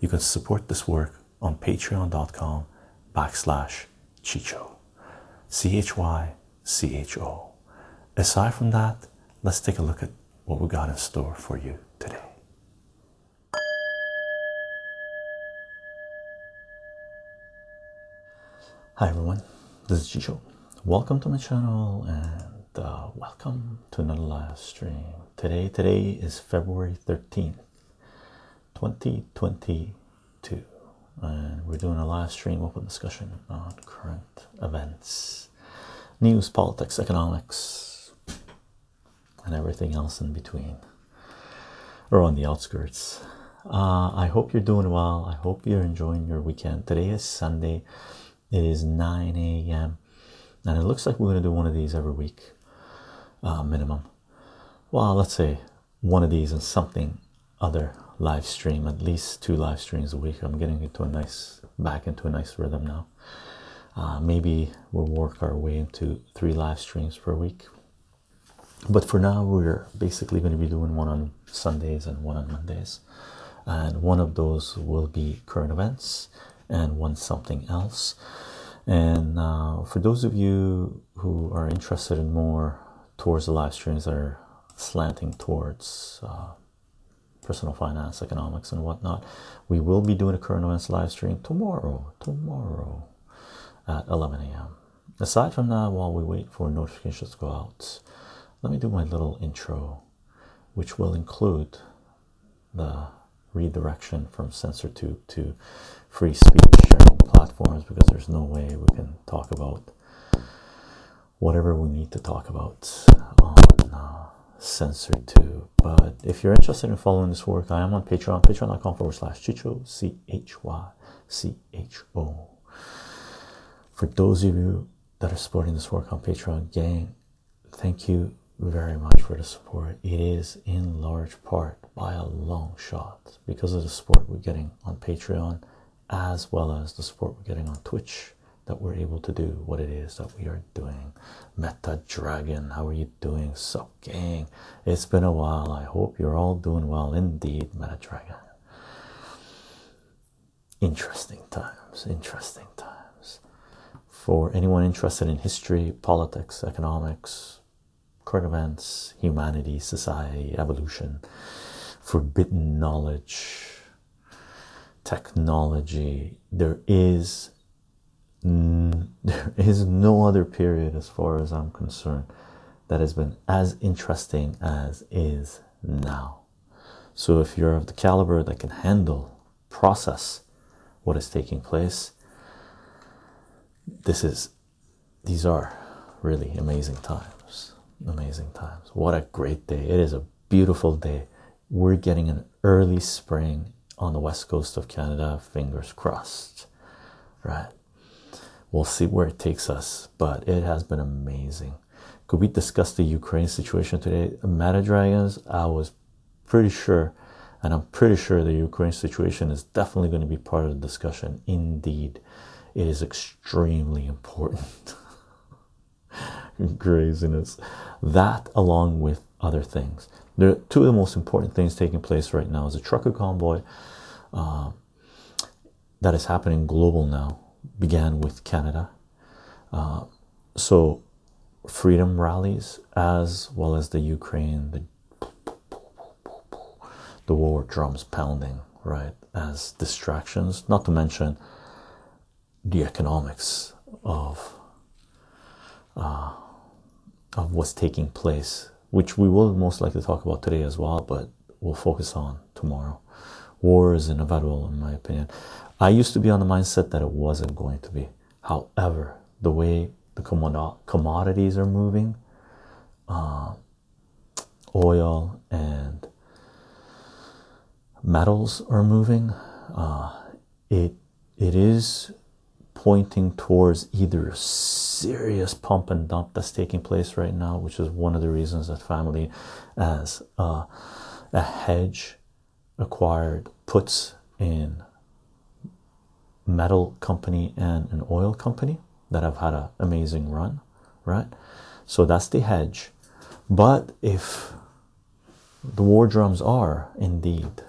you can support this work on patreon.com backslash chycho. C H Y C H O. Aside from that, let's take a look at what we got in store for you today. Hi everyone, this is Chycho. Welcome to my channel and uh, welcome to another live stream. Today, today is February 13th, 2022, and we're doing a live stream open discussion on current events, news, politics, economics, and everything else in between or on the outskirts. Uh, I hope you're doing well. I hope you're enjoying your weekend. Today is Sunday, it is 9 a.m. And it looks like we're going to do one of these every week, uh, minimum. Well, let's say one of these and something other live stream, at least two live streams a week. I'm getting into a nice, back into a nice rhythm now. Uh, maybe we'll work our way into three live streams per week. But for now, we're basically going to be doing one on Sundays and one on Mondays. And one of those will be current events and one something else. And uh, for those of you who are interested in more towards the live streams that are slanting towards uh, personal finance, economics, and whatnot, we will be doing a current events live stream tomorrow. Tomorrow at 11 a.m. Aside from that, while we wait for notifications to go out, let me do my little intro, which will include the redirection from CensorTube to free speech sharing platforms because there's no way we can talk about whatever we need to talk about on uh, CensorTube. But if you're interested in following this work, I am on Patreon, patreon.com forward slash chycho, C H Y C H O. For those of you that are supporting this work on Patreon, gang, thank you very much for the support. It is in large part by a long shot because of the support we're getting on Patreon as well as the support we're getting on Twitch that we're able to do what it is that we are doing. Meta Dragon, how are you doing? Sup, gang? It's been a while. I hope you're all doing well indeed, Meta Dragon. Interesting times, interesting times. For anyone interested in history, politics, economics, current events, humanity, society, evolution, forbidden knowledge, technology, there is Mm, there is no other period as far as I'm concerned that has been as interesting as is now. So if you're of the caliber that can handle, process what is taking place, this is these are really amazing times. Amazing times. What a great day. It is a beautiful day. We're getting an early spring on the west coast of Canada, fingers crossed. Right? We'll see where it takes us, but it has been amazing. Could we discuss the Ukraine situation today? Meta Dragons, I was pretty sure, and I'm pretty sure the Ukraine situation is definitely going to be part of the discussion. Indeed, it is extremely important. Craziness. That, along with other things. There are two of the most important things taking place right now is a trucker convoy uh, that is happening global now began with Canada. Uh, so freedom rallies as well as the Ukraine, the the war drums pounding, right, as distractions, not to mention the economics of uh, of what's taking place, which we will most likely talk about today as well, but we'll focus on tomorrow. War is inevitable, in my opinion. I used to be on the mindset that it wasn't going to be. However, the way the commodities are moving, uh, oil and metals are moving, uh, it it is pointing towards either serious pump and dump that's taking place right now, which is one of the reasons that family, as a, a hedge, acquired puts in metal company and an oil company that have had an amazing run, right? So that's the hedge. But if the war drums are indeed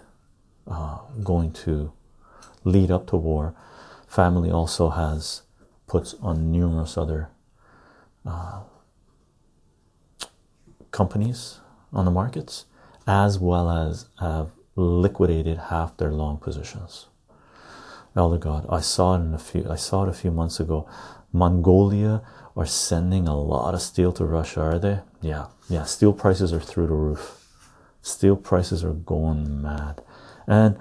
uh, going to lead up to war, family also has puts on numerous other uh, companies on the markets, as well as have liquidated half their long positions. Elder God, I saw it in a few. I saw it a few months ago. Mongolia are sending a lot of steel to Russia, are they? Yeah, yeah. Steel prices are through the roof. Steel prices are going mad, and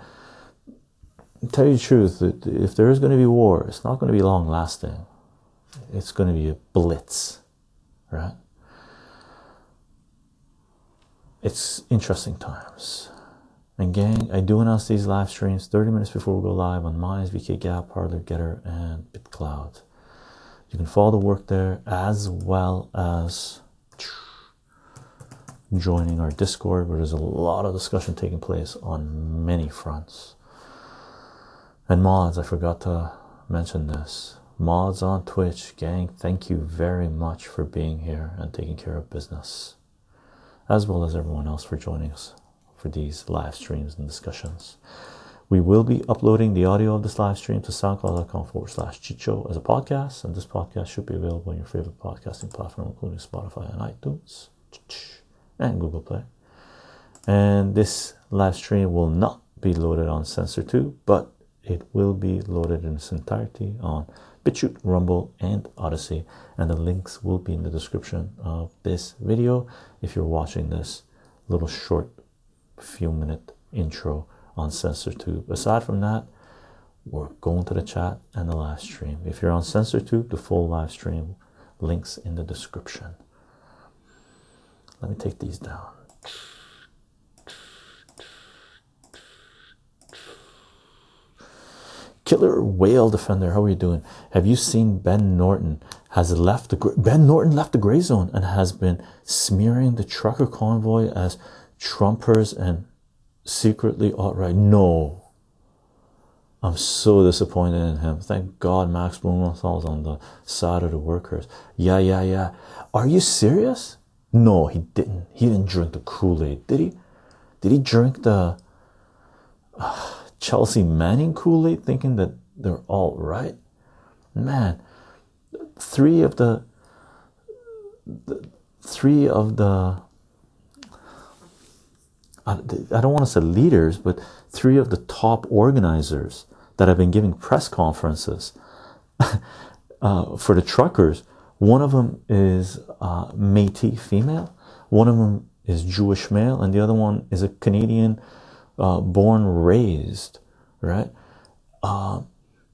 tell you the truth, if there is going to be war, it's not going to be long lasting. It's going to be a blitz, right? It's interesting times. And gang, I do announce these live streams 30 minutes before we go live on Minds, VK Gab, Parler, Gettr, and BitClout. You can follow the work there as well as joining our Discord, where there's a lot of discussion taking place on many fronts. And mods, I forgot to mention this. Mods on Twitch, gang, thank you very much for being here and taking care of business, as well as everyone else for joining us for these live streams and discussions. We will be uploading the audio of this live stream to soundcloud.com forward slash chycho as a podcast, and this podcast should be available on your favorite podcasting platform, including Spotify and iTunes and Google Play. And this live stream will not be loaded on CensorTube, but it will be loaded in its entirety on BitChute, Rumble, and Odysee, and the links will be in the description of this video if you're watching this little short few minute intro on CensorTube. Aside from that, we're going to the chat and the live stream. If you're on CensorTube, the full live stream links in the description. Let me take these down. Killer Whale Defender, how are you doing? Have you seen Ben Norton has left the Ben Norton left the Grayzone and has been smearing the trucker convoy as Trumpers and secretly outright no. I'm so disappointed in him. Thank God Max Blumenthal's on the side of the workers. Yeah, yeah, yeah. Are you serious? No, he didn't. He didn't drink the Kool-Aid, did he? Did he drink the uh, Chelsea Manning Kool-Aid thinking that they're all right? Man, three of the, the three of the I don't want to say leaders, but three of the top organizers that have been giving press conferences uh, for the truckers. One of them is uh, Métis female, one of them is Jewish male, and the other one is a Canadian uh, born raised, right? Uh,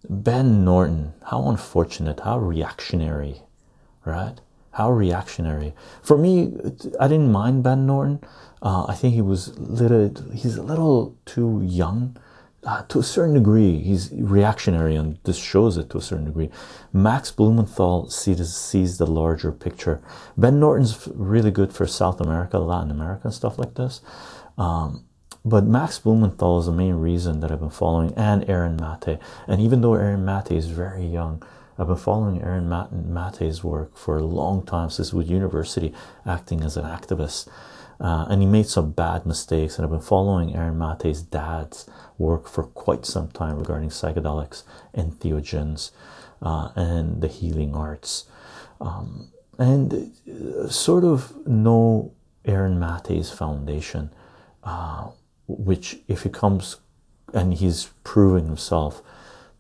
ben Norton, how unfortunate, how reactionary, right? How reactionary. For me, I didn't mind Ben Norton uh, I think he was little. He's a little too young. Uh, to a certain degree, he's reactionary, and this shows it to a certain degree. Max Blumenthal sees, sees the larger picture. Ben Norton's really good for South America, Latin America, and stuff like this. Um, but Max Blumenthal is the main reason that I've been following, and Aaron Mate. And even though Aaron Mate is very young, I've been following Aaron Mate's work for a long time since with university, acting as an activist. Uh, and he made some bad mistakes. And I've been following Aaron Mate's dad's work for quite some time regarding psychedelics, entheogens, uh, and the healing arts. Um, and uh, sort of know Aaron Mate's foundation, uh, which, if he comes and he's proving himself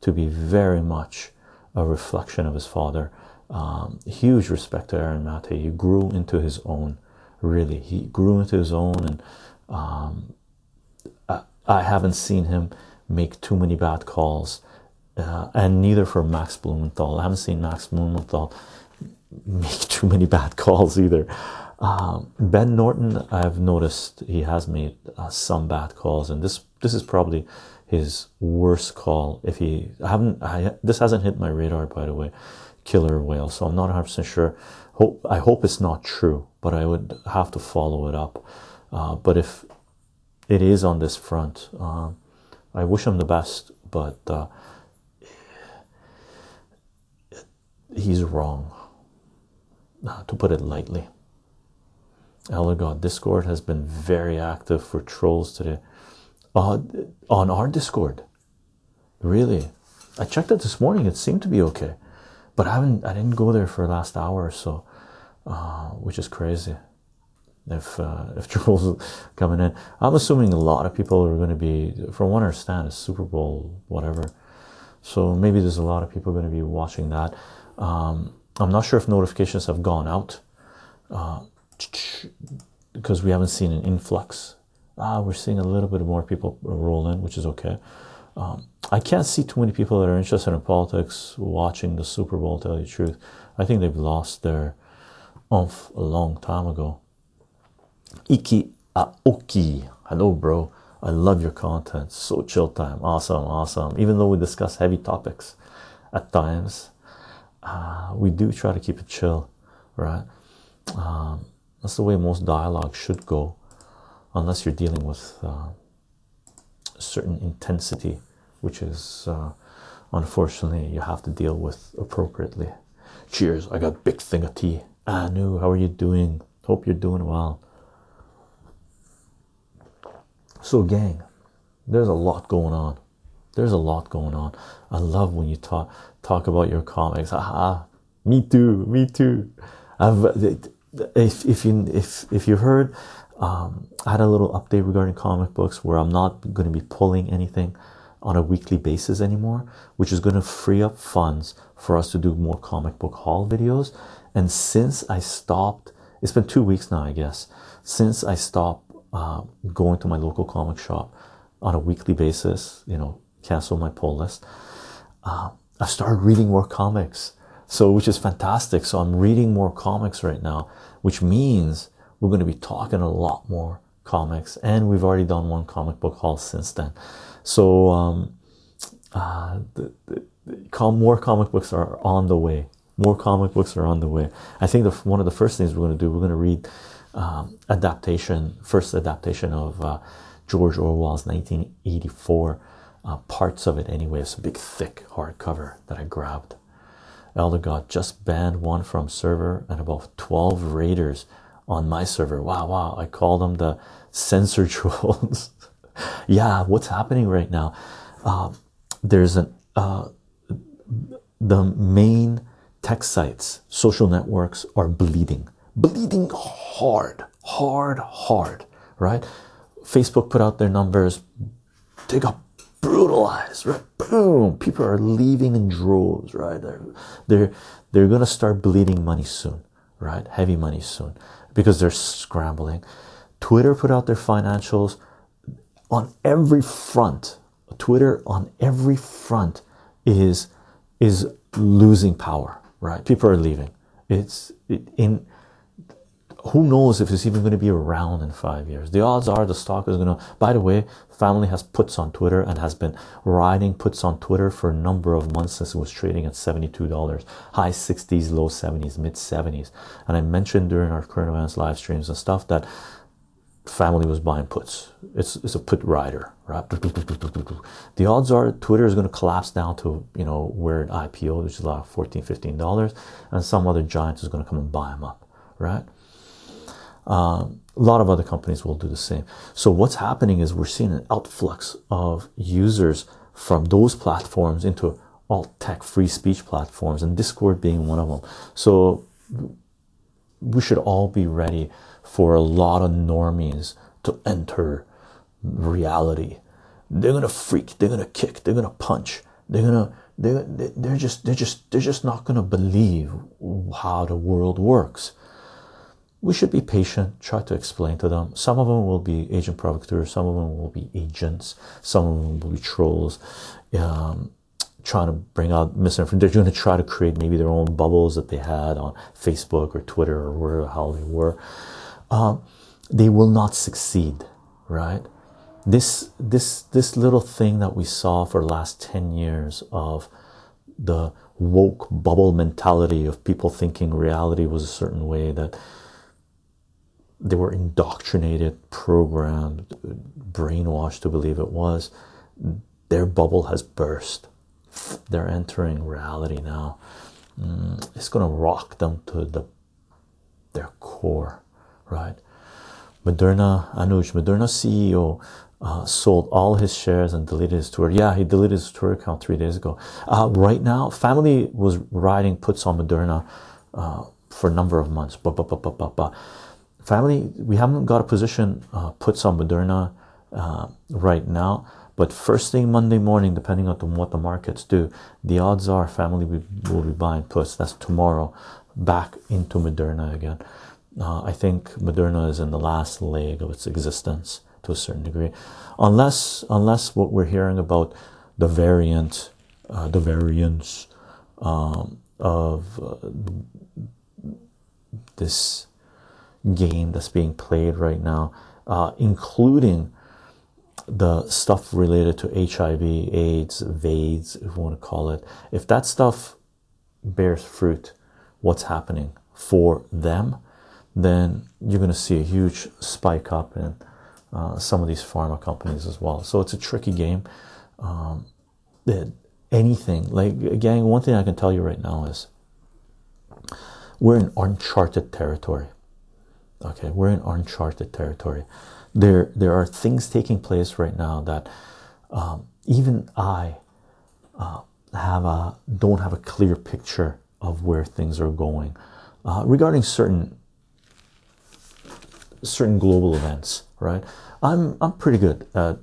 to be very much a reflection of his father. Um, huge respect to Aaron Mate. He grew into his own really he grew into his own and um, I, I, haven't seen him make too many bad calls uh, and neither for Max Blumenthal I haven't seen Max Blumenthal make too many bad calls either um, Ben Norton I've noticed he has made uh, some bad calls and this this is probably his worst call. If he, I haven't, I, this hasn't hit my radar, by the way, killer whale. So I'm not 100 percent sure. Hope I hope it's not true, but I would have to follow it up. Uh, but if it is on this front, uh, I wish him the best, but uh, he's wrong, uh, to put it lightly. Elder God Discord has been very active for trolls today. Uh, on our Discord, really, I checked it this morning. It seemed to be okay, but I haven't. I didn't go there for the last hour or so, uh, which is crazy. If uh, if trolls coming in, I'm assuming a lot of people are going to be, from what I understand, it's Super Bowl whatever. So maybe there's a lot of people going to be watching that. Um, I'm not sure if notifications have gone out uh, because we haven't seen an influx. Ah, we're seeing a little bit more people roll in, which is okay. Um, I can't see too many people that are interested in politics watching the Super Bowl. Tell you the truth, I think they've lost their oomph a long time ago. Iki Aoki, hello, bro. I love your content. So chill time, awesome, awesome. Even though we discuss heavy topics at times, uh, we do try to keep it chill, right? Um, that's the way most dialogue should go, unless you're dealing with uh, a certain intensity, which is uh, unfortunately you have to deal with appropriately. Cheers! I got big thing of tea. Anu, how are you doing? Hope you're doing well. So, gang, there's a lot going on. There's a lot going on. I love when you talk talk about your comics. Ah, me too, me too. I've if if you if if you heard, um, I had a little update regarding comic books where I'm not going to be pulling anything on a weekly basis anymore, which is going to free up funds for us to do more comic book haul videos. And since I stopped, it's been two weeks now, I guess, since I stopped uh, going to my local comic shop on a weekly basis, you know, cancel my pull list. Uh, I started reading more comics, so which is fantastic. So I'm reading more comics right now, which means we're going to be talking a lot more comics, and we've already done one comic book haul since then. So um, uh, the, the, the, more comic books are on the way. More comic books are on the way. I think the, one of the first things we're going to do, we're going to read um, adaptation, first adaptation of uh, George Orwell's 1984 uh, parts of it anyway. It's a big, thick hardcover that I grabbed. Elder God just banned one from server and about 12 raiders on my server. Wow, wow. I call them the censor trolls. yeah, what's happening right now? Uh, there's an uh, the main tech sites, social networks are bleeding, bleeding hard, hard, hard, right? Facebook put out their numbers, they got brutalized right boom people are leaving in droves right they're they're they're gonna start bleeding money soon right heavy money soon because they're scrambling. Twitter put out their financials on every front. Twitter on every front is is losing power right? People are leaving. It's in who knows if it's even going to be around in five years. The odds are the stock is going to by the way family has puts on twitter and has been riding puts on twitter for a number of months since it was trading at $72 high 60s low 70s mid 70s and i mentioned during our current events live streams and stuff that family was buying puts. It's, it's a put rider right? The odds are twitter is going to collapse down to you know where it ipo which is like 14 15 dollars and some other giant is going to come and buy them up right um, a lot of other companies will do the same. So what's happening is we're seeing an outflux of users from those platforms into alt tech free speech platforms, and Discord being one of them. So we should all be ready for a lot of normies to enter reality. They're gonna freak. They're gonna kick. They're gonna punch. They're gonna. They're, they're just they're just they're just not gonna believe how the world works we should be patient, try to explain to them. Some of them will be agent provocateurs, some of them will be agents, some of them will be trolls, um, trying to bring out misinformation. They're going to try to create maybe their own bubbles that they had on Facebook or Twitter or wherever how they were. Um, they will not succeed, right? this this this little thing that we saw for the last 10 years of the woke bubble mentality of people thinking reality was a certain way that they were indoctrinated programmed brainwashed to believe it was their bubble has burst they're entering reality now mm, it's going to rock them to the their core right moderna anuj moderna ceo uh, sold all his shares and deleted his Twitter. Yeah, he deleted his Twitter account three days ago. Uh, right now, family was riding puts on Moderna uh, for a number of months. But, but, but. Family, we haven't got a position uh, puts on Moderna uh, right now. But first thing Monday morning, depending on what the markets do, the odds are family will be buying puts. That's tomorrow, back into Moderna again. Uh, I think Moderna is in the last leg of its existence to a certain degree, unless unless what we're hearing about the variant, uh, the variants um, of uh, this game that's being played right now, uh, including the stuff related to HIV, AIDS, VAIDS, if you want to call it. If that stuff bears fruit, what's happening for them, then you're going to see a huge spike up in uh, some of these pharma companies as well. So it's a tricky game. Um, anything like again, one thing I can tell you right now is we're in uncharted territory. Okay, we're in uncharted territory. There, there are things taking place right now that um, even I uh, have a don't have a clear picture of where things are going. Uh, regarding certain certain global events right? I'm i'm pretty good at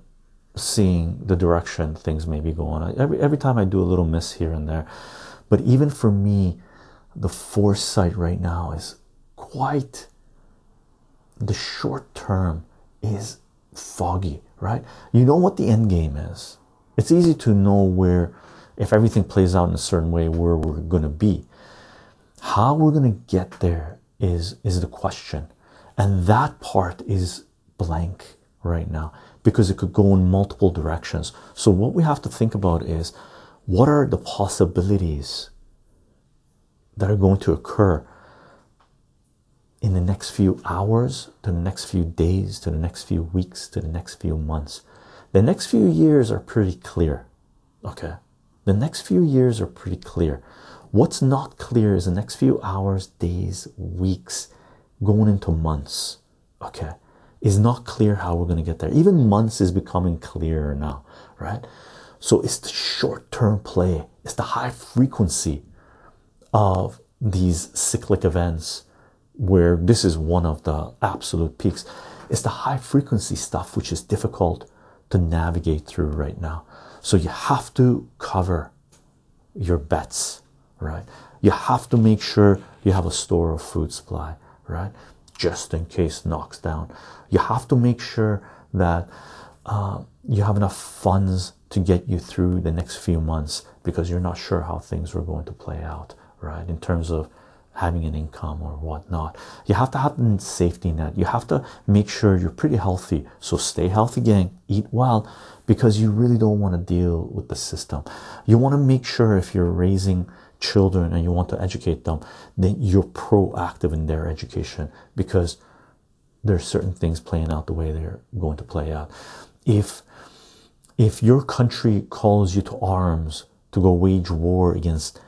seeing the direction things may be going. Every every time i do a little miss here and there. But even for me the foresight right now is quite the short term is foggy right? You know what the end game is. It's easy to know where if everything plays out in a certain way where we're going to be. How we're going to get there is is the question. And that part is blank right now because it could go in multiple directions. So what we have to think about is what are the possibilities that are going to occur in the next few hours to the next few days to the next few weeks to the next few months. The next few years are pretty clear okay? The next few years are pretty clear. What's not clear is the next few hours days weeks going into months okay? Is not clear how we're going to get there. Even months is becoming clearer now right? So it's the short-term play. It's the high frequency of these cyclic events where this is one of the absolute peaks. It's the high frequency stuff which is difficult to navigate through right now. So you have to cover your bets right? You have to make sure you have a store of food supply right? Just in case knocks down. You have to make sure that uh, you have enough funds to get you through the next few months because you're not sure how things are going to play out right? In terms of having an income or whatnot. You have to have a safety net. You have to make sure you're pretty healthy. So stay healthy, gang. Eat well because you really don't want to deal with the system. You want to make sure if you're raising children and you want to educate them, then you're proactive in their education because there's certain things playing out the way they're going to play out. If if your country calls you to arms to go wage war against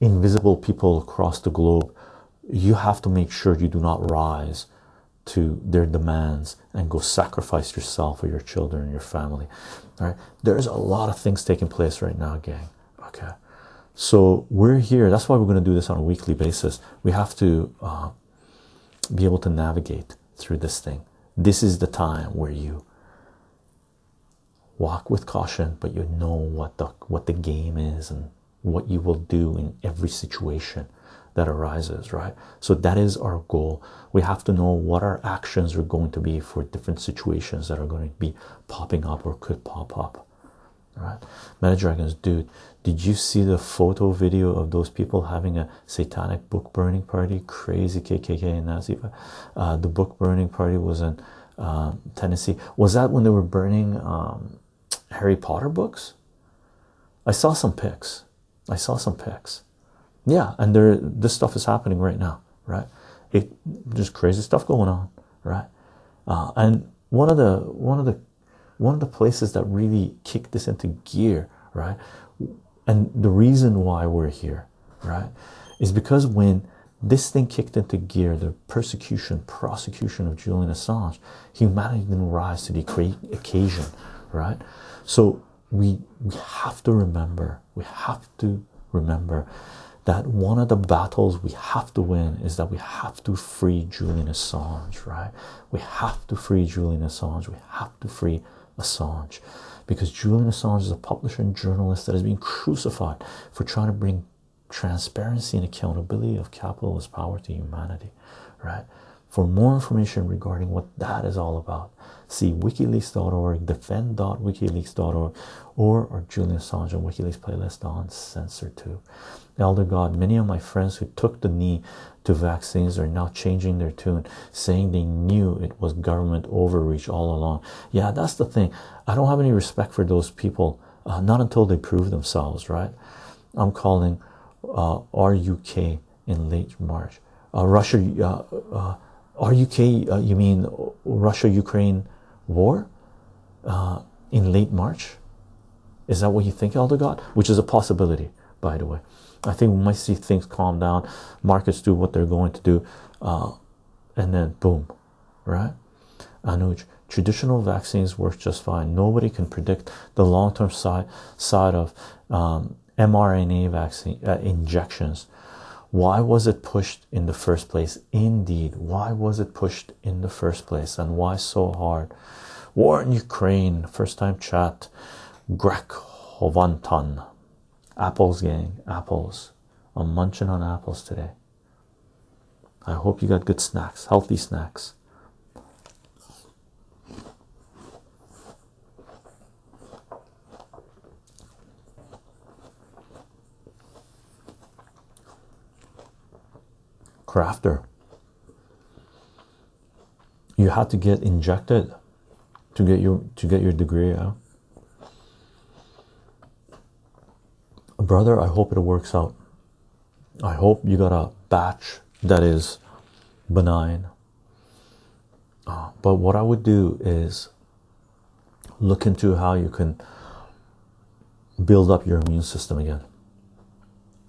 invisible people across the globe, you have to make sure you do not rise to their demands and go sacrifice yourself or your children and your family. All right, there's a lot of things taking place right now, gang. Okay, so we're here. That's why we're going to do this on a weekly basis. We have to uh, be able to navigate through this thing. This is the time where you walk with caution, but you know what the what the game is and what you will do in every situation that arises, right? So that is our goal. We have to know what our actions are going to be for different situations that are going to be popping up or could pop up, right? Meta Dragons, dude, did you see the photo video of those people having a satanic book burning party? Crazy KKK and Nazi. Uh, the book burning party was in um, Tennessee. Was that when they were burning um, Harry Potter books? I saw some pics. I saw some pics. Yeah, and there this stuff is happening right now, right? It there's crazy stuff going on, right? Uh, and one of the one of the one of the places that really kicked this into gear, right? And the reason why we're here, right, is because when this thing kicked into gear, the persecution, prosecution of Julian Assange, humanity didn't rise to the occasion, right? So we we have to remember, we have to remember that one of the battles we have to win is that we have to free Julian Assange, right? We have to free Julian Assange. We have to free Assange because Julian Assange is a publisher and journalist that is being crucified for trying to bring transparency and accountability of capitalist power to humanity, right? For more information regarding what that is all about, see wikileaks.org, defend.wikileaks.org, or our Julian Assange WikiLeaks playlist on CensorTube. Elder God, many of my friends who took the knee to vaccines are now changing their tune, saying they knew it was government overreach all along. Yeah, that's the thing. I don't have any respect for those people, uh, not until they prove themselves, right? I'm calling uh, RUK in late March. Uh, Russia, uh, uh RUK, uh, you mean Russia Ukraine war uh, in late March? Is that what you think, Elder God? Which is a possibility, by the way. I think we might see things calm down, markets do what they're going to do, uh, and then boom, right? Anuj, traditional vaccines work just fine. Nobody can predict the long-term side side of um, mRNA vaccine uh, injections. Why was it pushed in the first place? Indeed, why was it pushed in the first place, and why so hard? War in Ukraine, first time chat. Greg Hovantan. Apples, gang, apples. I'm munching on apples today. I hope you got good snacks, healthy snacks. Crafter. You had to get injected to get your to get your degree, yeah. brother, I hope it works out. I hope you got a batch that is benign. Uh, but what I would do is look into how you can build up your immune system again.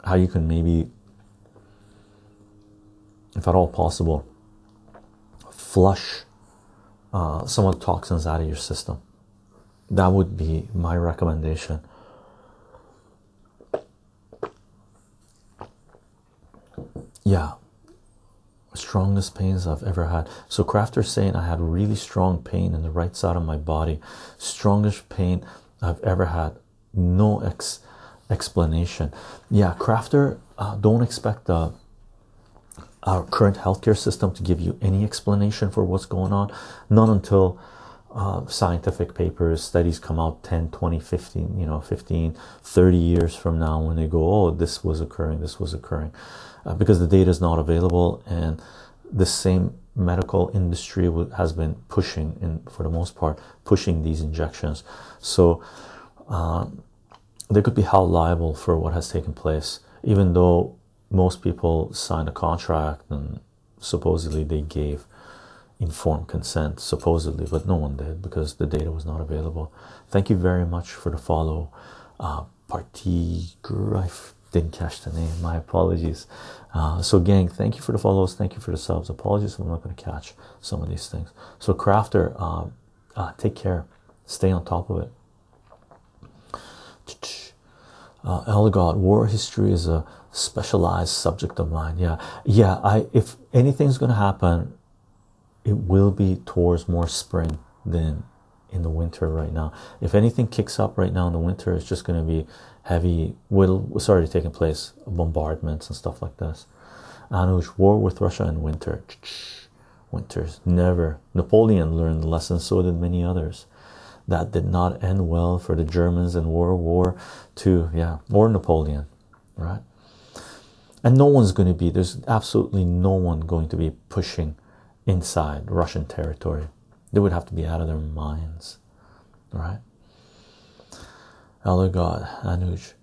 How you can maybe, if at all possible, flush uh, some of the toxins out of your system. That would be my recommendation yeah strongest pains I've ever had. So Crafter saying I had really strong pain in the right side of my body, strongest pain I've ever had. No ex explanation. Yeah, Crafter, uh, don't expect the our current healthcare system to give you any explanation for what's going on, not until uh, scientific papers, studies come out 10, 20, 15, you know, 15, 30 years from now when they go, oh, this was occurring, this was occurring. Uh, because the data is not available and the same medical industry has been pushing in for the most part pushing these injections. So um, they could be held liable for what has taken place even though most people signed a contract and supposedly they gave informed consent supposedly but no one did because the data was not available. Thank you very much for the follow. Uh, party didn't catch the name my apologies. Uh, so gang thank you for the follows thank you for the subs. Apologies i'm not going to catch some of these things. So crafter uh, uh, take care. Stay on top of it. Uh, war history is a specialized subject of mine. Yeah, yeah. I if anything's going to happen, it will be towards more spring than in the winter right now. If anything kicks up right now in the winter, it's just going to be heavy will already taking place bombardments and stuff like this anush war with russia in winter winters never napoleon learned the lesson so did many others that did not end well for the germans in world war ii yeah or napoleon right and no one's going to be there's absolutely no one going to be pushing inside russian territory They would have to be out of their minds, right? Elder God, Anuj,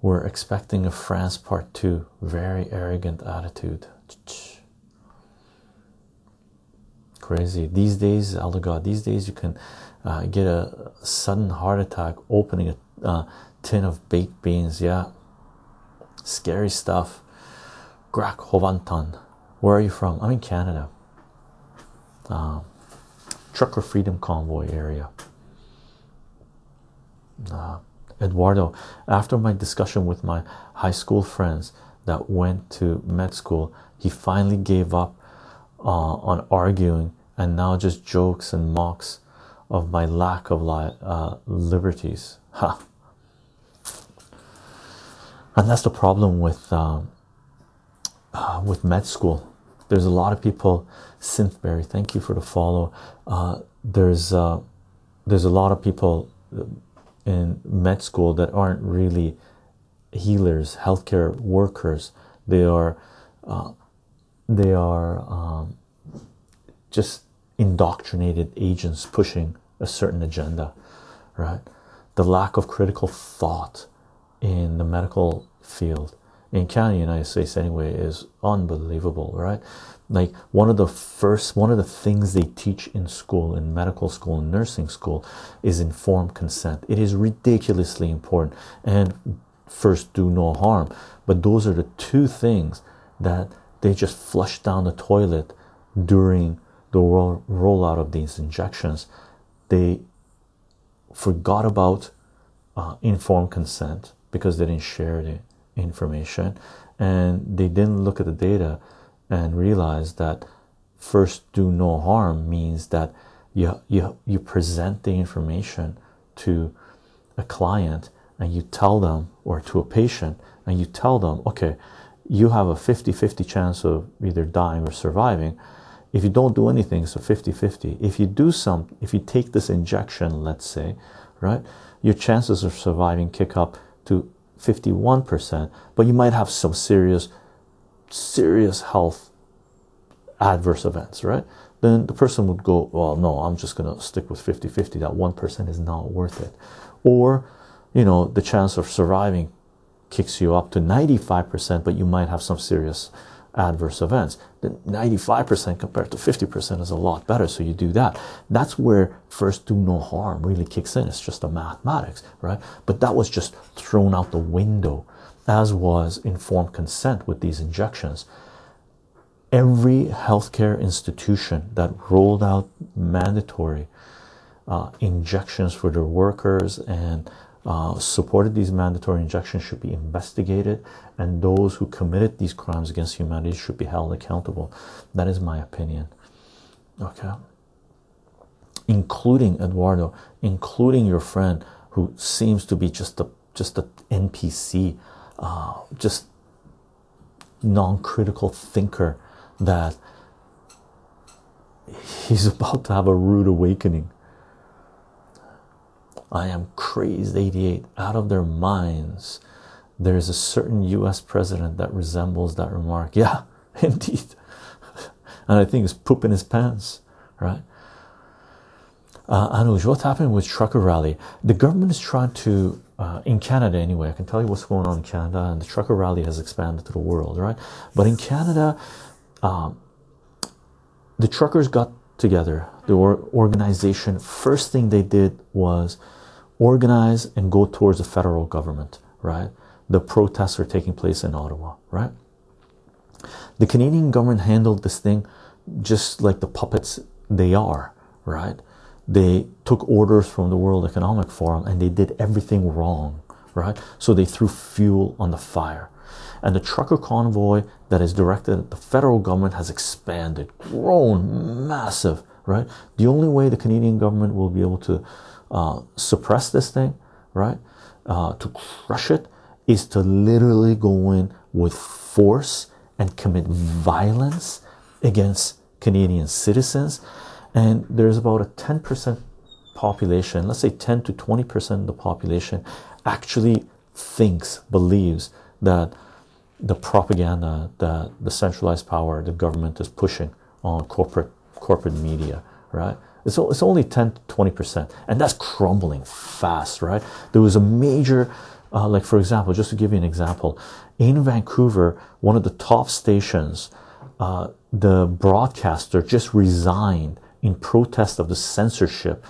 we're expecting a France part two. Very arrogant attitude. Crazy. These days, Elder God, these days you can uh, get a sudden heart attack opening a uh, tin of baked beans. Yeah. Scary stuff. Grak Hovantan. Where are you from? I'm in Canada. Um, Trucker Freedom Convoy area. Uh, Eduardo, after my discussion with my high school friends that went to med school, he finally gave up uh, on arguing and now just jokes and mocks of my lack of li uh, liberties. Ha. And that's the problem with um, uh, with med school. There's a lot of people. Synthberry, thank you for the follow. Uh, there's uh, there's a lot of people in med school that aren't really healers, healthcare workers. They are uh, they are um, just indoctrinated agents pushing a certain agenda, right? The lack of critical thought in the medical field in Canada, United States, anyway, is unbelievable, right? Like one of the first, one of the things they teach in school, in medical school, in nursing school, is informed consent. It is ridiculously important, and first do no harm. But those are the two things that they just flush down the toilet during the roll rollout of these injections. They forgot about uh, informed consent because they didn't share the information and they didn't look at the data and realize that first do no harm means that you you you present the information to a client and you tell them or to a patient and you tell them okay you have a 50-50 chance of either dying or surviving. If you don't do anything a 50-50 if you do some if you take this injection let's say right your chances of surviving kick up to 51%, but you might have some serious, serious health adverse events, right? Then the person would go, Well, no, I'm just going to stick with 50 50. That 1% is not worth it. Or, you know, the chance of surviving kicks you up to 95%, but you might have some serious adverse events. Then 95% compared to 50% is a lot better. So you do that. That's where first do no harm really kicks in. It's just the mathematics, right? But that was just thrown out the window, as was informed consent with these injections. Every healthcare institution that rolled out mandatory uh, injections for their workers and uh, supported these mandatory injections should be investigated, and those who committed these crimes against humanity should be held accountable. That is my opinion. Okay, including Eduardo, including your friend who seems to be just a just a NPC, uh, just non-critical thinker that he's about to have a rude awakening I am crazed 88 out of their minds. There is a certain US president that resembles that remark. Yeah, indeed. and I think he's pooping his pants, right? Uh, Anuj, what's happening with trucker rally? The government is trying to, uh, in Canada anyway, I can tell you what's going on in Canada, and the trucker rally has expanded to the world, right? But in Canada, um, the truckers got together, the organization, first thing they did was organize and go towards the federal government, right? The protests are taking place in Ottawa, right? The Canadian government handled this thing just like the puppets they are, right? They took orders from the World Economic Forum and they did everything wrong, right? So they threw fuel on the fire. And the trucker convoy that is directed at the federal government has expanded, grown massive, right? The only way the Canadian government will be able to uh, suppress this thing, right? Uh, to crush it is to literally go in with force and commit violence against Canadian citizens. And there's about a 10% population, let's say 10 to 20% of the population, actually thinks, believes that the propaganda that the centralized power, the government is pushing on corporate corporate media, right? It's, it's only 10 to 20%, and that's crumbling fast, right? There was a major, uh, like for example, just to give you an example, in Vancouver, one of the top stations, uh, the broadcaster just resigned in protest of the censorship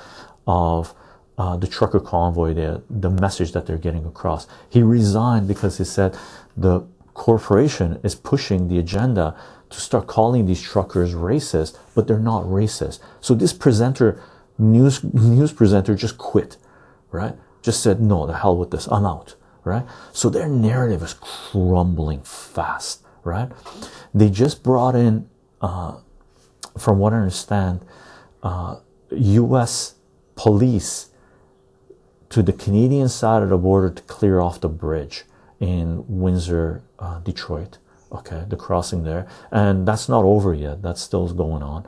of uh, the trucker convoy, the, the message that they're getting across. He resigned because he said the corporation is pushing the agenda to start calling these truckers racist, but they're not racist. So this presenter, news news presenter, just quit, right? Just said no, the hell with this, I'm out, right? So their narrative is crumbling fast, right? They just brought in, uh, from what I understand, uh, U.S. police to the Canadian side of the border to clear off the bridge in Windsor, uh, Detroit. Okay, the crossing there, and that's not over yet. That's still going on.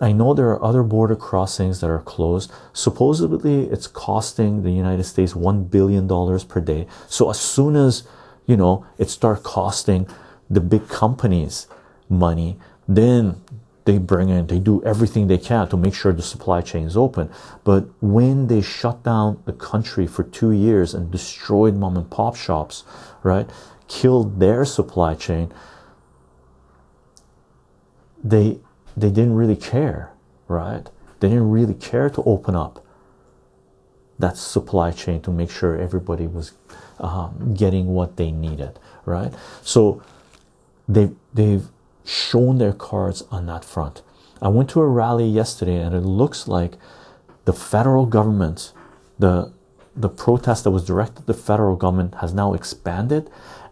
I know there are other border crossings that are closed. Supposedly, it's costing the United States one billion dollars per day. So as soon as you know it start costing the big companies money, then they bring in, they do everything they can to make sure the supply chain is open. But when they shut down the country for two years and destroyed mom and pop shops, right, killed their supply chain, they they didn't really care, right? They didn't really care to open up that supply chain to make sure everybody was um, getting what they needed, right? So they they've shown their cards on that front. I went to a rally yesterday and it looks like the federal government, the the protest that was directed the federal government has now expanded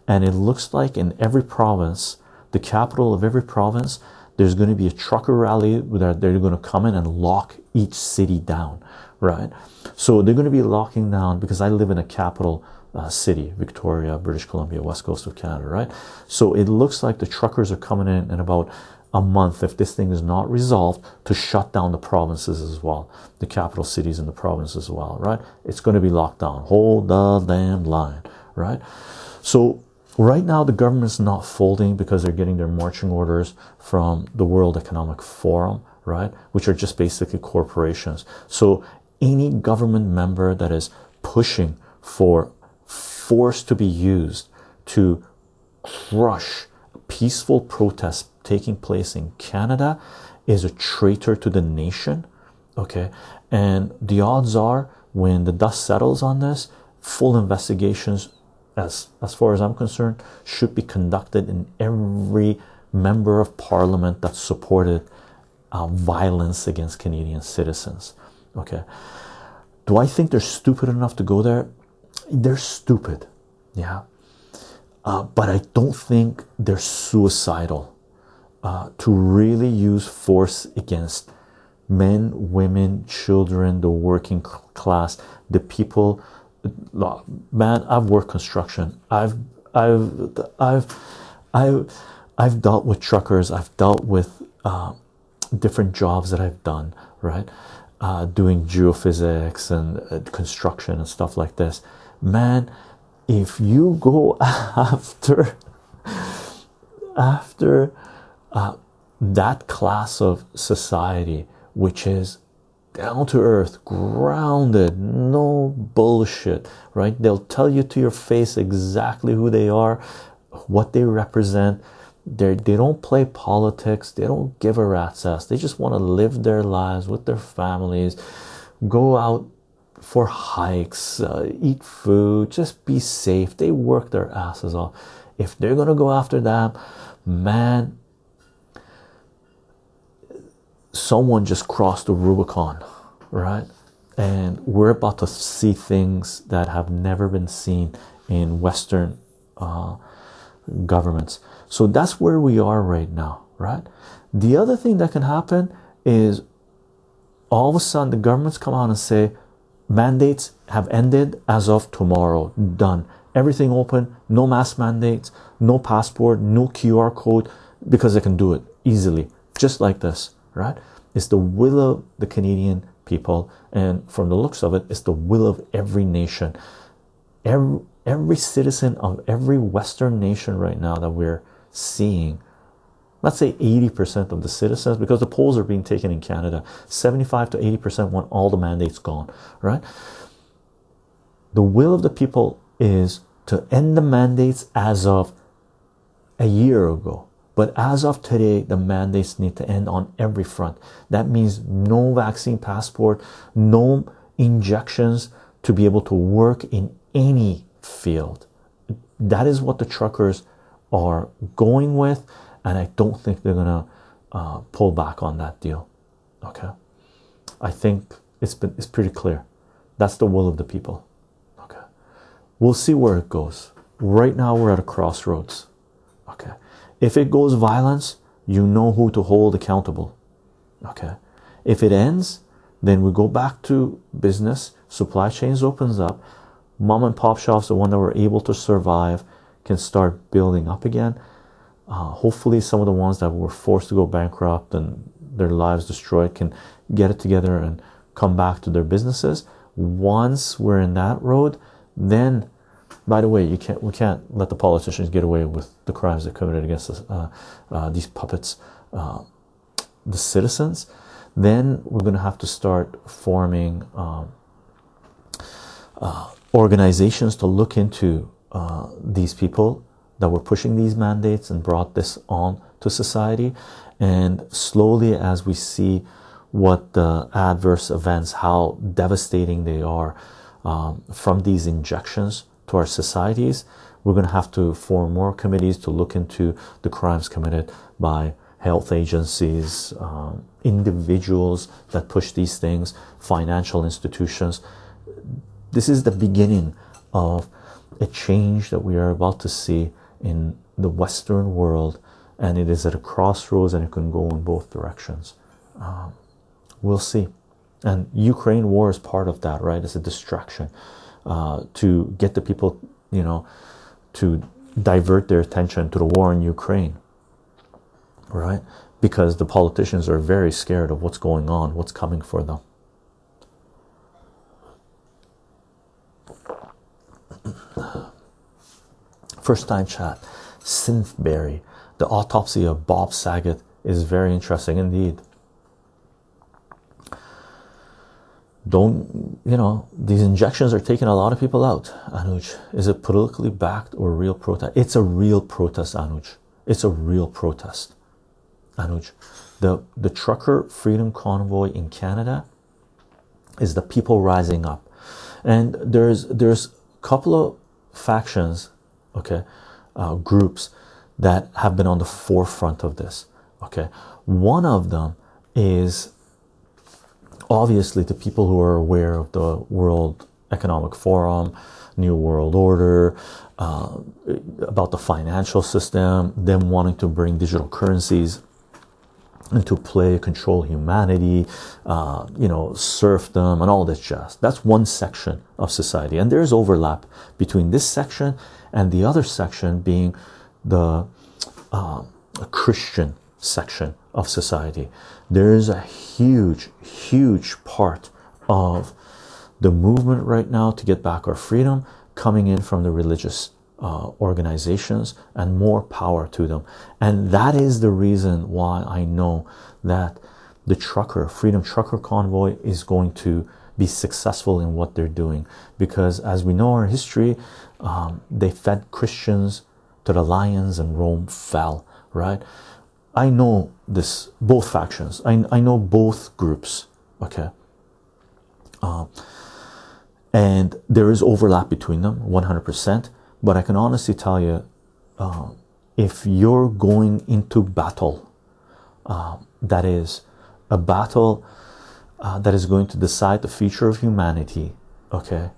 and it looks like in every province, the capital of every province, there's going to be a trucker rally where they're going to come in and lock each city down, right? So they're going to be locking down because I live in a capital uh, city, Victoria, British Columbia, west coast of Canada, right? So it looks like the truckers are coming in in about a month if this thing is not resolved to shut down the provinces as well, the capital cities and the provinces as well, right? It's going to be locked down. Hold the damn line, right? So right now the government's not folding because they're getting their marching orders from the World Economic Forum, right? Which are just basically corporations. So any government member that is pushing for force to be used to crush peaceful protests taking place in Canada is a traitor to the nation. Okay, and the odds are when the dust settles on this, full investigations, as as far as I'm concerned, should be conducted in every member of parliament that supported uh, violence against Canadian citizens. Okay, do I think they're stupid enough to go there? they're stupid, yeah. Uh, but I don't think they're suicidal uh, to really use force against men, women, children, the working class, the people. Man, I've worked construction. I've, I've, I've, I've, I've dealt with truckers. I've dealt with uh, different jobs that I've done. Right, uh, doing geophysics and uh, construction and stuff like this man if you go after after uh, that class of society which is down to earth grounded no bullshit right? They'll tell you to your face exactly who they are what they represent. They they don't play politics. They don't give a rat's ass. They just want to live their lives with their families go out for hikes, uh, eat food, just be safe. They work their asses off. If they're gonna go after that, man, someone just crossed the Rubicon, right? And we're about to see things that have never been seen in Western uh, governments. So that's where we are right now, right? The other thing that can happen is all of a sudden the governments come out and say, mandates have ended as of tomorrow. Done. Everything open. No mask mandates. No passport. No qr code because they can do it easily. Just like this right? It's the will of the canadian people and from the looks of it it's the will of every nation every, every citizen of every western nation right now that we're seeing let's say 80% of the citizens, because the polls are being taken in Canada, 75 to 80% want all the mandates gone, right? The will of the people is to end the mandates as of a year ago. But as of today, the mandates need to end on every front. That means no vaccine passport, no injections to be able to work in any field. That is what the truckers are going with, and I don't think they're gonna uh, pull back on that deal. Okay, I think it's been it's pretty clear. That's the will of the people. Okay, we'll see where it goes. Right now, we're at a crossroads. If it goes violence, you know who to hold accountable. Okay, if it ends, then we go back to business. Supply chains opens up. Mom and pop shops, the one that were able to survive, can start building up again. Uh, hopefully, some of the ones that were forced to go bankrupt and their lives destroyed can get it together and come back to their businesses. Once we're in that road, then, by the way, you can't we can't let the politicians get away with the crimes they committed against uh, uh, these puppets, uh, the citizens. Then we're going to have to start forming um, uh, organizations to look into uh, these people that were pushing these mandates and brought this on to society. And slowly, as we see what the adverse events, how devastating they are um, from these injections to our societies, we're going to have to form more committees to look into the crimes committed by health agencies, um, individuals that push these things, financial institutions. This is the beginning of a change that we are about to see in the Western world, and it is at a crossroads and it can go in both directions. Um, we'll see. And Ukraine war is part of that, right? It's a distraction uh, to get the people, you know, to divert their attention to the war in Ukraine, right? Because the politicians are very scared of what's going on, what's coming for them. First time chat, Synthberry. The autopsy of Bob Saget is very interesting indeed. Don't you know these injections are taking a lot of people out, Anuj? Is it politically backed or real protest? It's a real protest, Anuj. It's a real protest, Anuj. The the trucker freedom convoy in Canada is the people rising up, and there's there's a couple of factions okay uh, groups that have been on the forefront of this okay one of them is obviously the people who are aware of the world economic forum new world order uh, about the financial system them wanting to bring digital currencies into play control humanity uh, you know serfdom and all this jazz that's one section of society and there's overlap between this section and the other section being the uh, Christian section of society. There is a huge, huge part of the movement right now to get back our freedom coming in from the religious uh, organizations and more power to them. And that is the reason why I know that the trucker, Freedom Trucker Convoy, is going to be successful in what they're doing because, as we know our history, um, they fed Christians to the lions and Rome fell, right? I know this, both factions, I, I know both groups, okay? Uh, and there is overlap between them 100%, but I can honestly tell you uh, if you're going into battle, uh, that is a battle uh, that is going to decide the future of humanity, okay?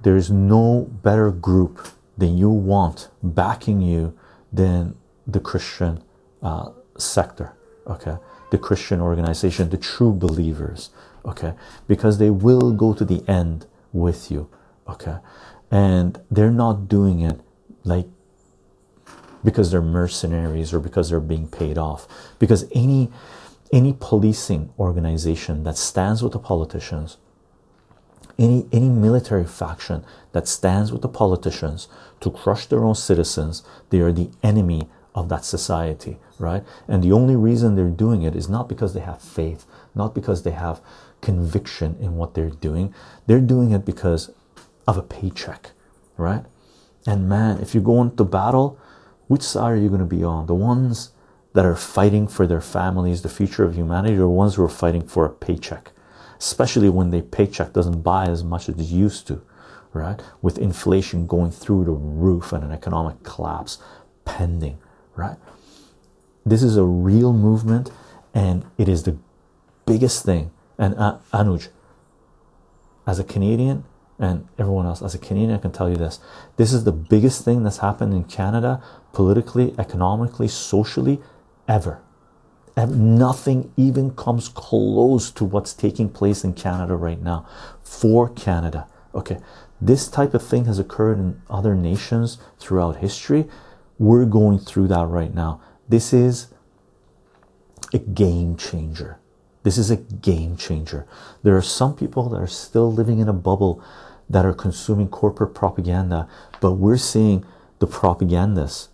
there is no better group than you want backing you than the Christian uh, sector, okay, the Christian organization, the true believers, okay, because they will go to the end with you, okay, and they're not doing it like because they're mercenaries or because they're being paid off, because any any policing organization that stands with the politicians any any military faction that stands with the politicians to crush their own citizens they are the enemy of that society, right? And the only reason they're doing it is not because they have faith, not because they have conviction in what they're doing. They're doing it because of a paycheck, right? And man, if you go into battle, which side are you going to be on? The ones that are fighting for their families, the future of humanity, or the ones who are fighting for a paycheck, especially when their paycheck doesn't buy as much as it used to, right? With inflation going through the roof and an economic collapse pending, right? This is a real movement, and it is the biggest thing. And uh, Anuj, as a Canadian, and everyone else, as a Canadian, I can tell you this this is the biggest thing that's happened in Canada politically, economically, socially, ever. And nothing even comes close to what's taking place in Canada right now for Canada. Okay, this type of thing has occurred in other nations throughout history. We're going through that right now. This is a game changer. This is a game changer. There are some people that are still living in a bubble that are consuming corporate propaganda, but we're seeing the propagandists,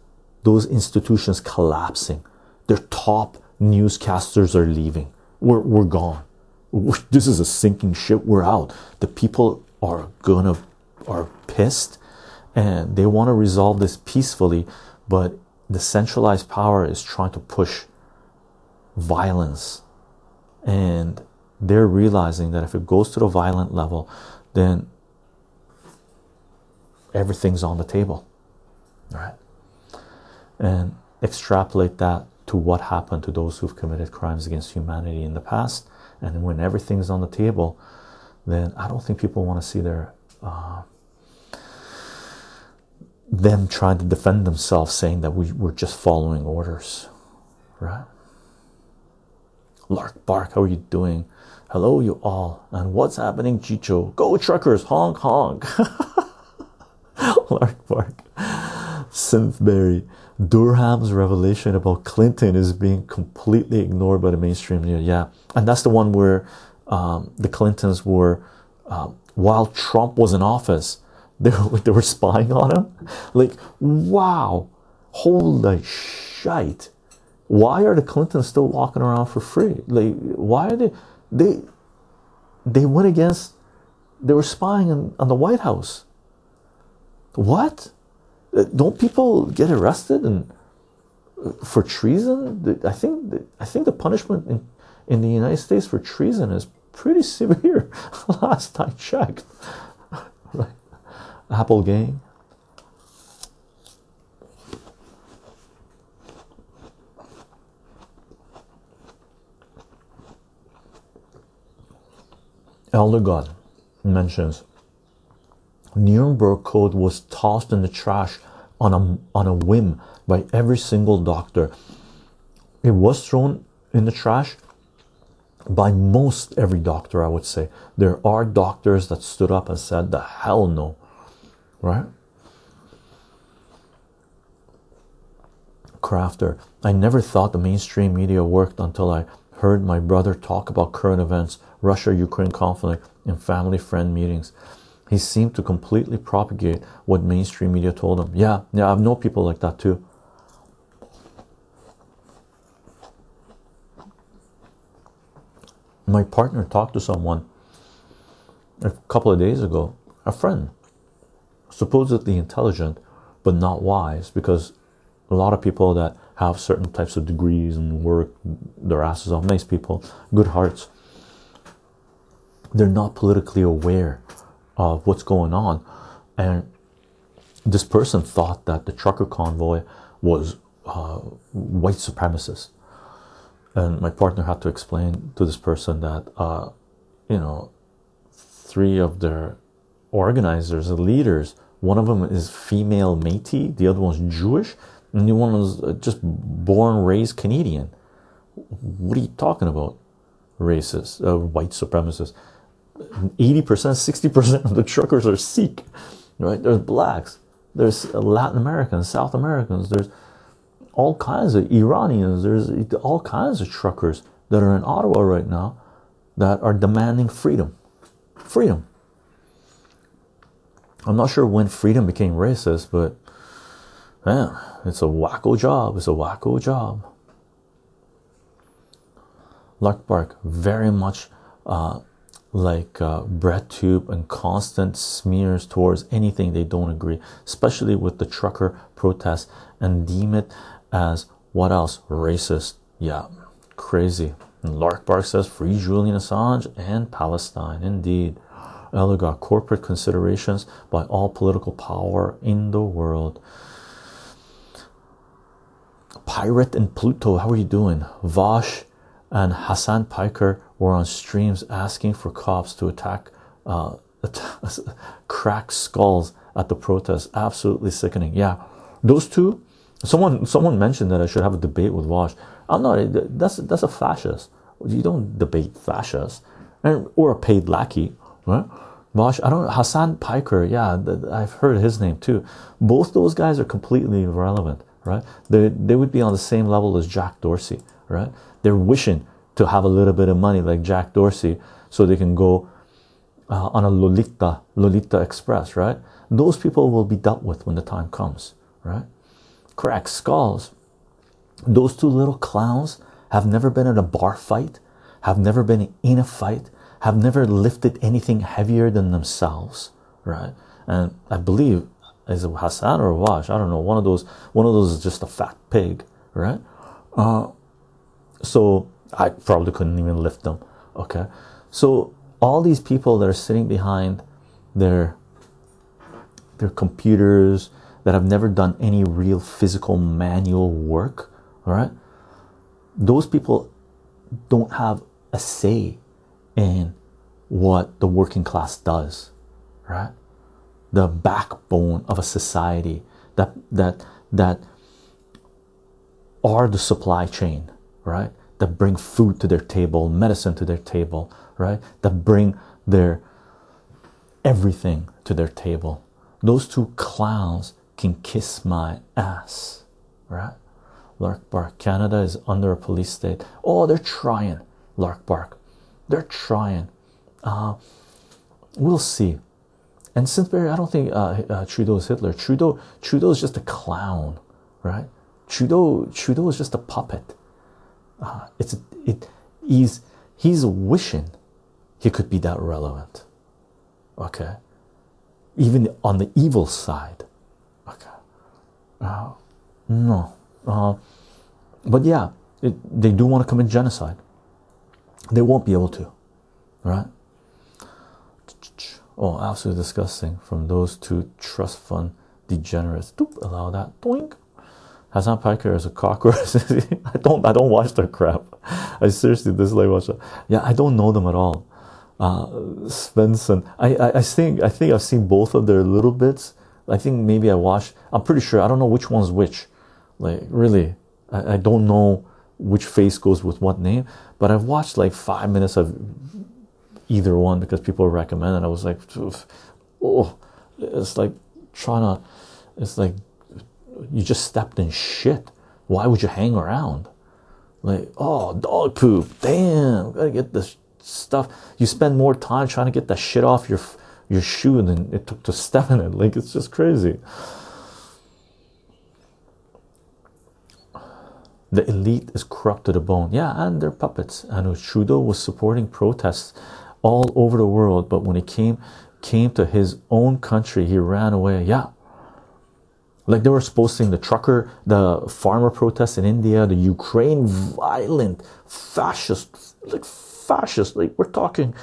those institutions collapsing. Their top newscasters are leaving. We're, we're gone. We're, this is a sinking ship. We're out. The people are gonna are pissed and they want to resolve this peacefully, but the centralized power is trying to push violence and they're realizing that if it goes to the violent level, then everything's on the table, right? And extrapolate that to what happened to those who've committed crimes against humanity in the past, and when everything's on the table, then I don't think people want to see their uh, them trying to defend themselves, saying that we were just following orders, right? Lark Bark, how are you doing? Hello, you all, and what's happening, Chycho? Go truckers, honk honk. Lark Bark, Synthberry, Durham's revelation about Clinton is being completely ignored by the mainstream media. Yeah, and that's the one where um, the Clintons were, um, while Trump was in office, they were, they were spying on him. Like, wow, holy shite why are the Clintons still walking around for free? Like, why are they? They they went against. They were spying on, on the White House. What? Don't people get arrested and uh, for treason? I think I think the punishment in in the United States for treason is pretty severe. Last I checked, right? Apple gang. Elder God mentions Nuremberg Code was tossed in the trash on a, on a whim by every single doctor. It was thrown in the trash by most every doctor, I would say. There are doctors that stood up and said, The hell no, right? Crafter, I never thought the mainstream media worked until I heard my brother talk about current events, Russia Ukraine conflict, in family friend meetings. He seemed to completely propagate what mainstream media told him. Yeah, yeah, I've known people like that too. My partner talked to someone a couple of days ago, a friend, supposedly intelligent but not wise, because a lot of people that have certain types of degrees and work their asses off, nice people, good hearts, they're not politically aware of what's going on. And this person thought that the trucker convoy was uh, white supremacists. And my partner had to explain to this person that, uh, you know, three of their organizers, the leaders, one of them is female Métis, the other one's Jewish, and the one was uh, just born, raised Canadian. What are you talking about? Racist, uh, white supremacists. 80%, 60% of the truckers are Sikh, right? There's blacks, there's Latin Americans, South Americans, there's all kinds of Iranians, there's all kinds of truckers that are in Ottawa right now that are demanding freedom. Freedom. I'm not sure when freedom became racist, but Man, it's a wacko job. It's a wacko job. Lark Bark very much uh, like uh, Brett Tube and constant smears towards anything they don't agree, especially with the trucker protests, and deem it as what else? Racist. Yeah, crazy. Lark Bark says free Julian Assange and Palestine. Indeed. Elder corporate considerations by all political power in the world. Pirate and Pluto, how are you doing? Vaush and Hassan Piker were on streams asking for cops to attack, uh, crack skulls at the protest. Absolutely sickening. Yeah, those two. Someone, someone mentioned that I should have a debate with Vaush. I'm not. That's that's a fascist. You don't debate fascists, and or a paid lackey, right? Vaush, I don't Hassan Piker, yeah, I've heard his name too. Both those guys are completely irrelevant, right? They they would be on the same level as Jack Dorsey, right? They're wishing to have a little bit of money like Jack Dorsey so they can go uh, on a Lolita Lolita Express, right? Those people will be dealt with when the time comes, right? Crack skulls. Those two little clowns have never been in a bar fight, have never been in a fight, have never lifted anything heavier than themselves, right? And I believe is it Hassan or Vaush? I don't know. One of those. One of those is just a fat pig, right? Uh, so I probably couldn't even lift them. Okay, so all these people that are sitting behind their their computers that have never done any real physical manual work, all right? Those people don't have a say in what the working class does, right? The backbone of a society that that that are the supply chain, right? That bring food to their table, medicine to their table, right? That bring their everything to their table. Those two clowns can kiss my ass, right? Lark Bark, Canada is under a police state. Oh, they're trying, Lark Bark. They're trying. Uh, we'll see. And Simsbury, I don't think uh, uh, Trudeau is Hitler. Trudeau, Trudeau is just a clown, right? Trudeau, Trudeau is just a puppet. Uh, it's it. He's he's wishing he could be that relevant. Okay, even on the evil side. Okay, uh, no, uh, but yeah, it, they do want to commit genocide. They won't be able to, right? Oh, absolutely disgusting from those two trust fund degenerates. Doop, allow that. Doink. Hassan Piker is a cockroach. I don't I don't watch their crap. I seriously dislike watch it. Yeah, I don't know them at all. Uh Svensson. I, I I think I think I've seen both of their little bits. I think maybe I watched I'm pretty sure I don't know which one's which. Like really. I, I don't know which face goes with what name, but I've watched like five minutes of either one because people recommend it. I was like, oh, it's like trying to, it's like you just stepped in shit. Why would you hang around? Like, oh, dog poop. Damn, gotta get this stuff. You spend more time trying to get that shit off your your shoe than it took to step in it. Like, it's just crazy. The elite is corrupt to the bone. Yeah, and they're puppets. And Trudeau was supporting protests all over the world, but when it came came to his own country, he ran away. Yeah. Like they were posting the trucker, the farmer protests in India, the Ukraine violent fascist, like fascist, like we're talking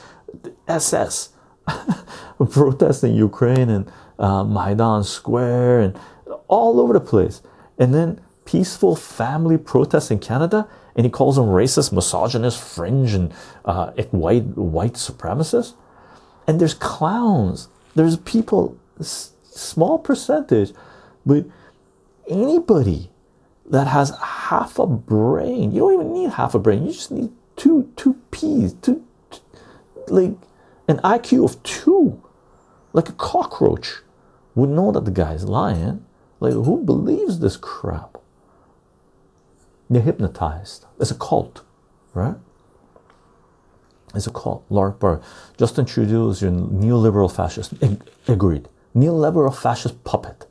SS protests in Ukraine and uh, Maidan Square and all over the place. And then peaceful family protests in Canada, and he calls them racist, misogynist, fringe, and uh, white white supremacists. And there's clowns. There's people, small percentage, but anybody that has half a brain, you don't even need half a brain. You just need two two peas, two, two like an IQ of two, like a cockroach, would know that the guy's lying. Like who believes this crap? They're hypnotized. It's a cult, right? It's a cult. Lark Bar. Justin Trudeau is your neoliberal fascist. Agreed. Neoliberal fascist puppet.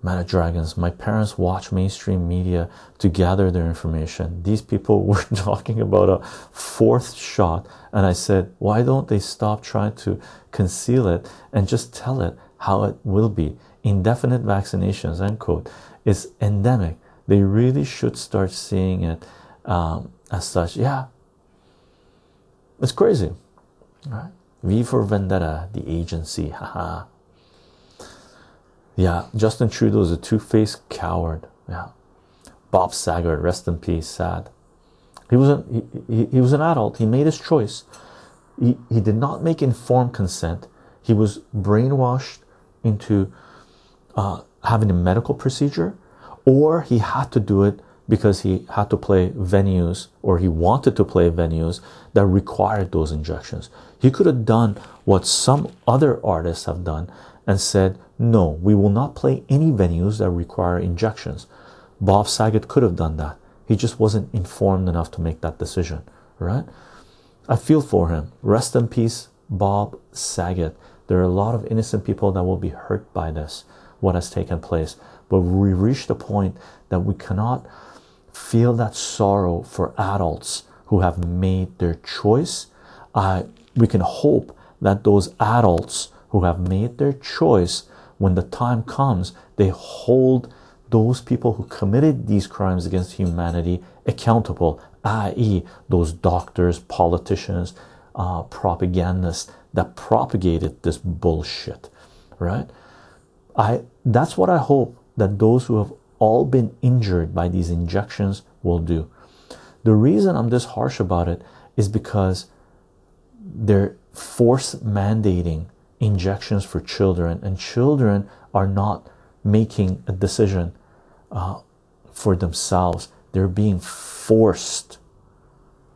Man of Dragons, my parents watch mainstream media to gather their information. These people were talking about a fourth shot, and I said, Why don't they stop trying to conceal it and just tell it how it will be? Indefinite vaccinations, end quote, is endemic. They really should start seeing it um, as such. Yeah, it's crazy, right? V for Vendetta, the agency, haha. Yeah, Justin Trudeau is a two-faced coward. Yeah, Bob Saget, rest in peace. Sad. He was an he, he, he was an adult. He made his choice. He he did not make informed consent. He was brainwashed into uh, having a medical procedure, or he had to do it because he had to play venues or he wanted to play venues that required those injections. He could have done what some other artists have done and said, No, we will not play any venues that require injections. Bob Saget could have done that. He just wasn't informed enough to make that decision, right? I feel for him. Rest in peace, Bob Saget. There are a lot of innocent people that will be hurt by this, what has taken place. But we reach the point that we cannot feel that sorrow for adults who have made their choice. Uh, we can hope that those adults who have made their choice, when the time comes, they hold those people who committed these crimes against humanity accountable, i.e., those doctors, politicians, uh, propagandists that propagated this bullshit, right? I that's what I hope that those who have all been injured by these injections will do. The reason I'm this harsh about it is because they're force mandating injections for children, and children are not making a decision uh, for themselves. They're being forced,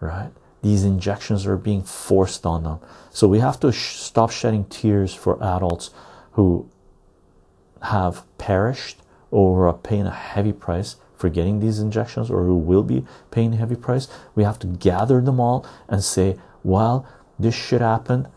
right? These injections are being forced on them. So we have to sh stop shedding tears for adults who have perished or are paying a heavy price for getting these injections or who will be paying a heavy price. We have to gather them all and say, well, this shit happened.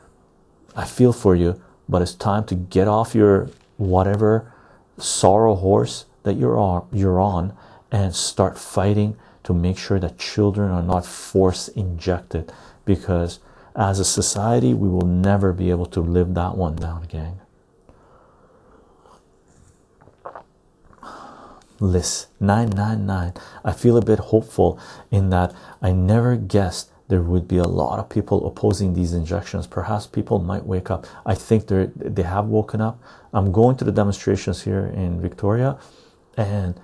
I feel for you, but it's time to get off your whatever sorrow horse that you're on, you're on and start fighting to make sure that children are not force injected because as a society we will never be able to live that one down gang list 999 i feel a bit hopeful in that i never guessed there would be a lot of people opposing these injections. Perhaps people might wake up. I think they they have woken up. I'm going to the demonstrations here in victoria and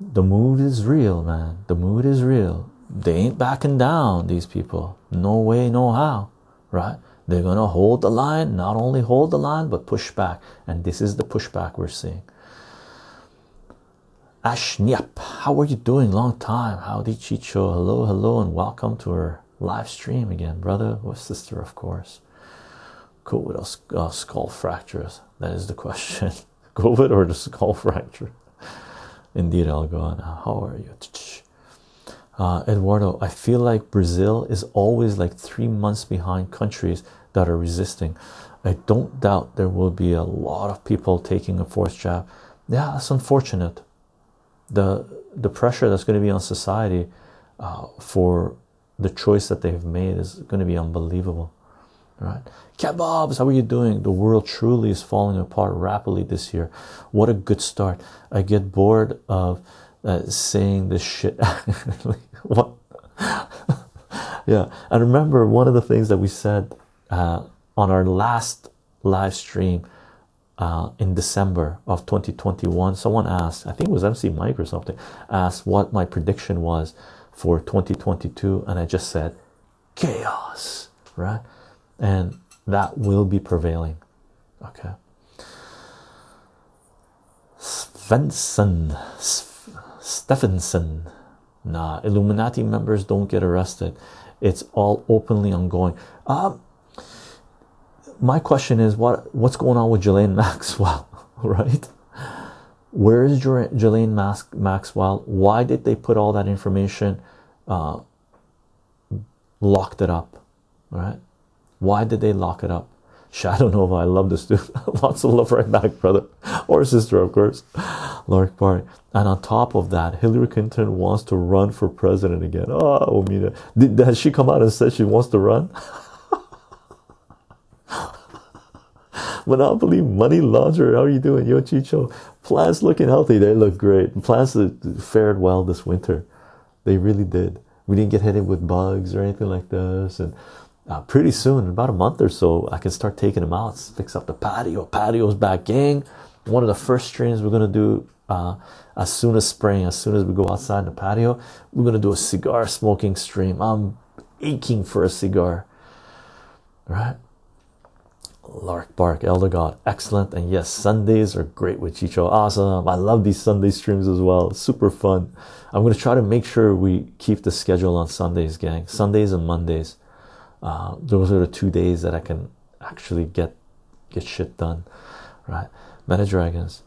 the mood is real man. The mood is real. They ain't backing down these people. No way no how right? They're gonna hold the line not only hold the line but push back. And this is the pushback we're seeing Ashniap, how are you doing? Long time. Howdy, Chycho. Hello, hello, and welcome to our live stream again, brother or sister, of course. COVID or uh, skull fractures? That is the question. COVID or the skull fracture? Indeed, I'll go on. How are you? Uh, Eduardo, I feel like Brazil is always like three months behind countries that are resisting. I don't doubt there will be a lot of people taking a fourth jab. Yeah, that's unfortunate the the pressure that's going to be on society uh, for the choice that they've made is going to be unbelievable right? Kebabs how are you doing? The world truly is falling apart rapidly this year. What a good start. I get bored of uh, saying this shit. What? Yeah. And remember one of the things that we said uh, on our last live stream uh, in December of 2021, someone asked, I think it was MC Mike or something, asked what my prediction was for 2022, and I just said chaos, right? And that will be prevailing. Okay. Svensson, Stephenson. Nah, Illuminati members don't get arrested. It's all openly ongoing. Um, my question is what what's going on with Ghislaine Maxwell, right? Where is Ghislaine Max Maxwell? Why did they put all that information, uh, locked it up, right? Why did they lock it up? Shadow Nova, I love this dude. Lots of love right back, brother or sister, of course. Lark Park. And on top of that, Hillary Clinton wants to run for president again. Oh, Omida. Did, has she come out and said she wants to run? Monopoly money launderer. How are you doing? Yo, Chycho. Plants looking healthy. They look great. Plants fared well this winter. They really did. We didn't get hit with bugs or anything like this. And uh, pretty soon, in about a month or so, I can start taking them out, fix up the patio. Patio's back, gang. One of the first streams we're gonna do uh, as soon as spring, as soon as we go outside the patio, we're gonna do a cigar smoking stream. I'm aching for a cigar, right? Lark Bark, Elder God, excellent. And yes, Sundays are great with Chycho. Awesome. I love these Sunday streams as well. Super fun. I'm going to try to make sure we keep the schedule on Sundays, gang. Sundays and Mondays. Uh, those are the two days that I can actually get get shit done, right? Meta Dragons.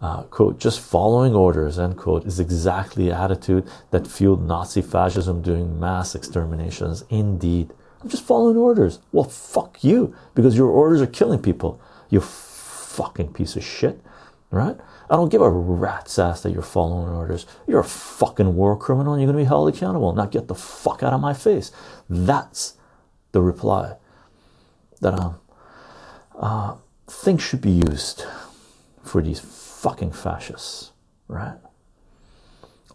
Uh, quote, just following orders, end quote, is exactly the attitude that fueled Nazi fascism during mass exterminations. Indeed. I'm just following orders. Well, fuck you, because your orders are killing people. You fucking piece of shit, right? I don't give a rat's ass that you're following orders. You're a fucking war criminal and you're going to be held accountable. Now get the fuck out of my face. That's the reply that um, uh, should be used for these fucking fascists, right?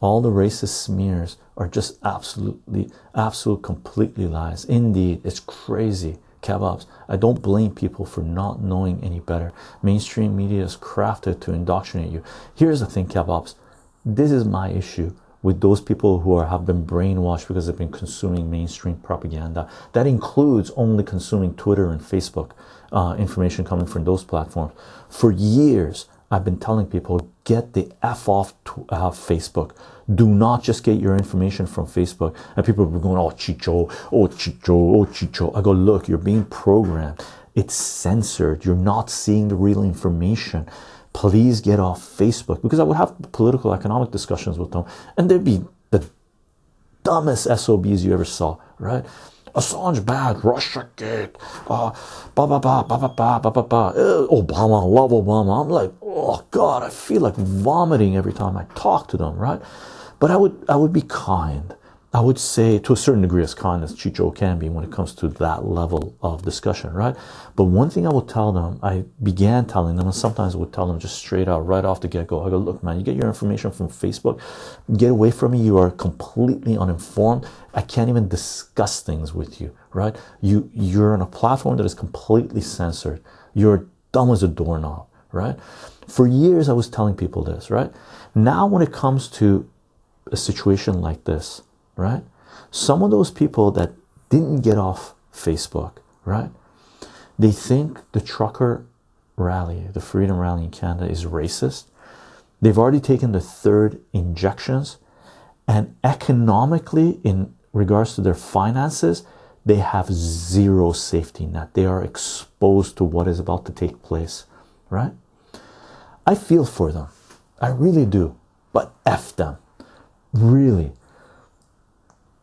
all the racist smears are just absolutely, absolute, completely lies. Indeed, it's crazy. Kebabs. I don't blame people for not knowing any better. Mainstream media is crafted to indoctrinate you. Here's the thing, kebabs. This is my issue with those people who are, have been brainwashed because they've been consuming mainstream propaganda. That includes only consuming Twitter and Facebook uh, information coming from those platforms. For years, I've been telling people get the F off uh, Facebook. Do not just get your information from Facebook. And people are going, oh, Chycho, oh, Chycho, oh, Chycho. I go, look, you're being programmed. It's censored. You're not seeing the real information. Please get off Facebook because I would have political economic discussions with them and they'd be the dumbest SOBs you ever saw, right? Assange bad, Russia gate, uh, ba ba ba ba ba ba ba. Uh, Obama, love Obama. I'm like, oh God, I feel like vomiting every time I talk to them, right? But I would, I would be kind. I would say to a certain degree as kind as Chycho can be when it comes to that level of discussion, right? But one thing I would tell them, I began telling them, and sometimes would tell them just straight out, right off the get go. I go, look, man, you get your information from Facebook, get away from me. You are completely uninformed. I can't even discuss things with you, right? You you're on a platform that is completely censored. You're dumb as a doorknob, right? For years, I was telling people this, right? Now, when it comes to a situation like this right? Some of those people that didn't get off Facebook, right? They think the trucker rally, the freedom rally in Canada is racist. They've already taken the third injections, and economically, in regards to their finances, they have zero safety net. They are exposed to what is about to take place, right? I feel for them. I really do. But F them. Really.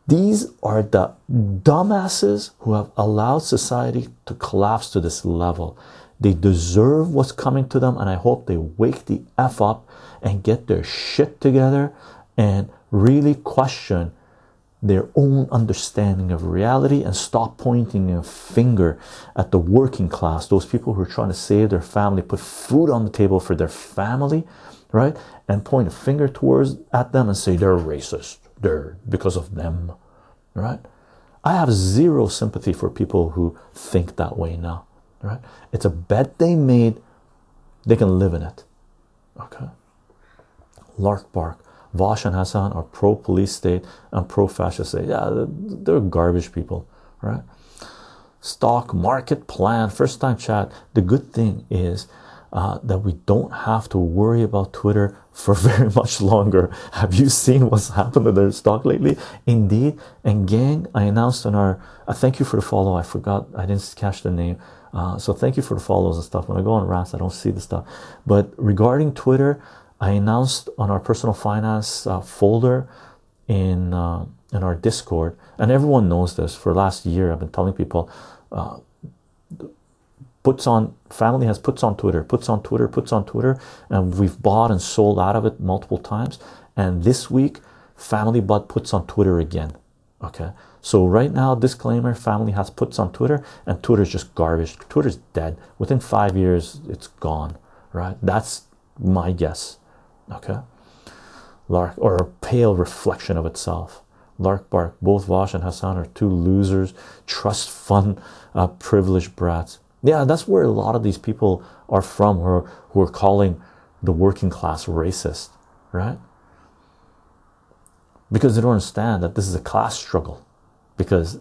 These are the dumbasses who have allowed society to collapse to this level. They deserve what's coming to them, and I hope they wake the F up and get their shit together and really question their own understanding of reality and stop pointing a finger at the working class, those people who are trying to save their family, put food on the table for their family, right? And point a finger towards at them and say they're racist there because of them, right? I have zero sympathy for people who think that way now, right? It's a bet they made, they can live in it, okay? Lark Bark, Vaush and Hassan are pro police state and pro fascist state. Yeah, they're garbage people, right? Stock market plan, first time chat. The good thing is uh, that we don't have to worry about Twitter for very much longer. Have you seen what's happened to their stock lately? Indeed. And gang, I announced on our uh, thank you for the follow. I forgot, I didn't catch the name. Uh, so thank you for the follows and stuff. When I go on rants, I don't see the stuff. But regarding Twitter, I announced on our personal finance uh, folder in uh, in our Discord, and everyone knows this. For last year, I've been telling people uh, puts on family has puts on Twitter, puts on Twitter, puts on Twitter, and we've bought and sold out of it multiple times. And this week, Family Bud puts on Twitter again. Okay, so right now, disclaimer: Family has puts on Twitter, and Twitter's just garbage. Twitter's dead. Within five years, it's gone. Right? That's my guess. Okay, Lark or a pale reflection of itself. Lark Bark, both Vaush and Hassan are two losers, trust fund, uh, privileged brats. Yeah, that's where a lot of these people are from who are, who are calling the working class racist, right? Because they don't understand that this is a class struggle. Because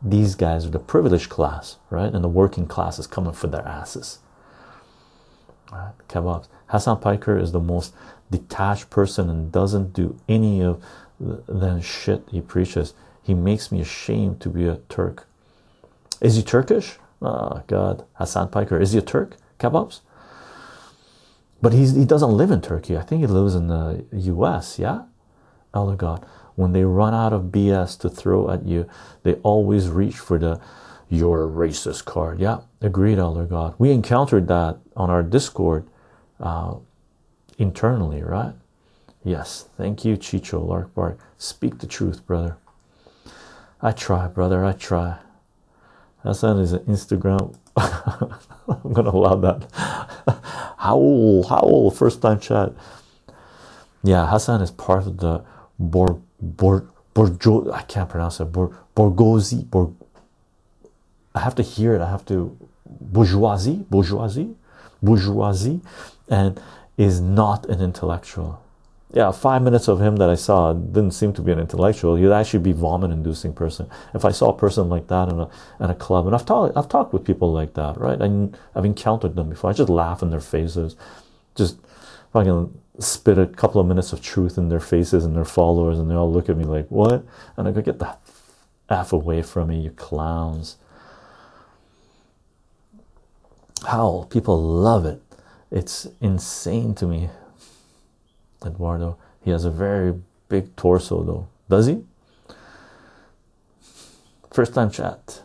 these guys are the privileged class, right? And the working class is coming for their asses. Right? Kebabs. Hassan Piker is the most detached person and doesn't do any of the shit he preaches. He makes me ashamed to be a Turk. Is he Turkish? Oh God, Hassan Piker. Is he a Turk? Kebabs? But he's he doesn't live in Turkey. I think he lives in the US, yeah? Elder God. When they run out of BS to throw at you, they always reach for the you're a racist card. Yeah, agreed, Elder God. We encountered that on our Discord uh, internally, right? Yes, thank you, Chycho Lark Bark. Speak the truth, brother. I try, brother, I try. Hassan is an Instagram. I'm gonna allow that. Howl, howl, first time chat. Yeah, Hassan is part of the Bor Bor Borjo. I can't pronounce it. Bor Borgosi. Bor. I have to hear it. I have to bourgeoisie, bourgeoisie, bourgeoisie, and is not an intellectual yeah, five minutes of him that I saw didn't seem to be an intellectual. He'd actually be vomit-inducing person. If I saw a person like that in a in a club, and I've talked I've talked with people like that, right? I've encountered them before. I just laugh in their faces, just fucking spit a couple of minutes of truth in their faces and their followers, and they all look at me like, "What?" And I go, "Get the f away from me, you clowns!" Howl, people love it. It's insane to me Eduardo. He has a very big torso, though. Does he? First time chat.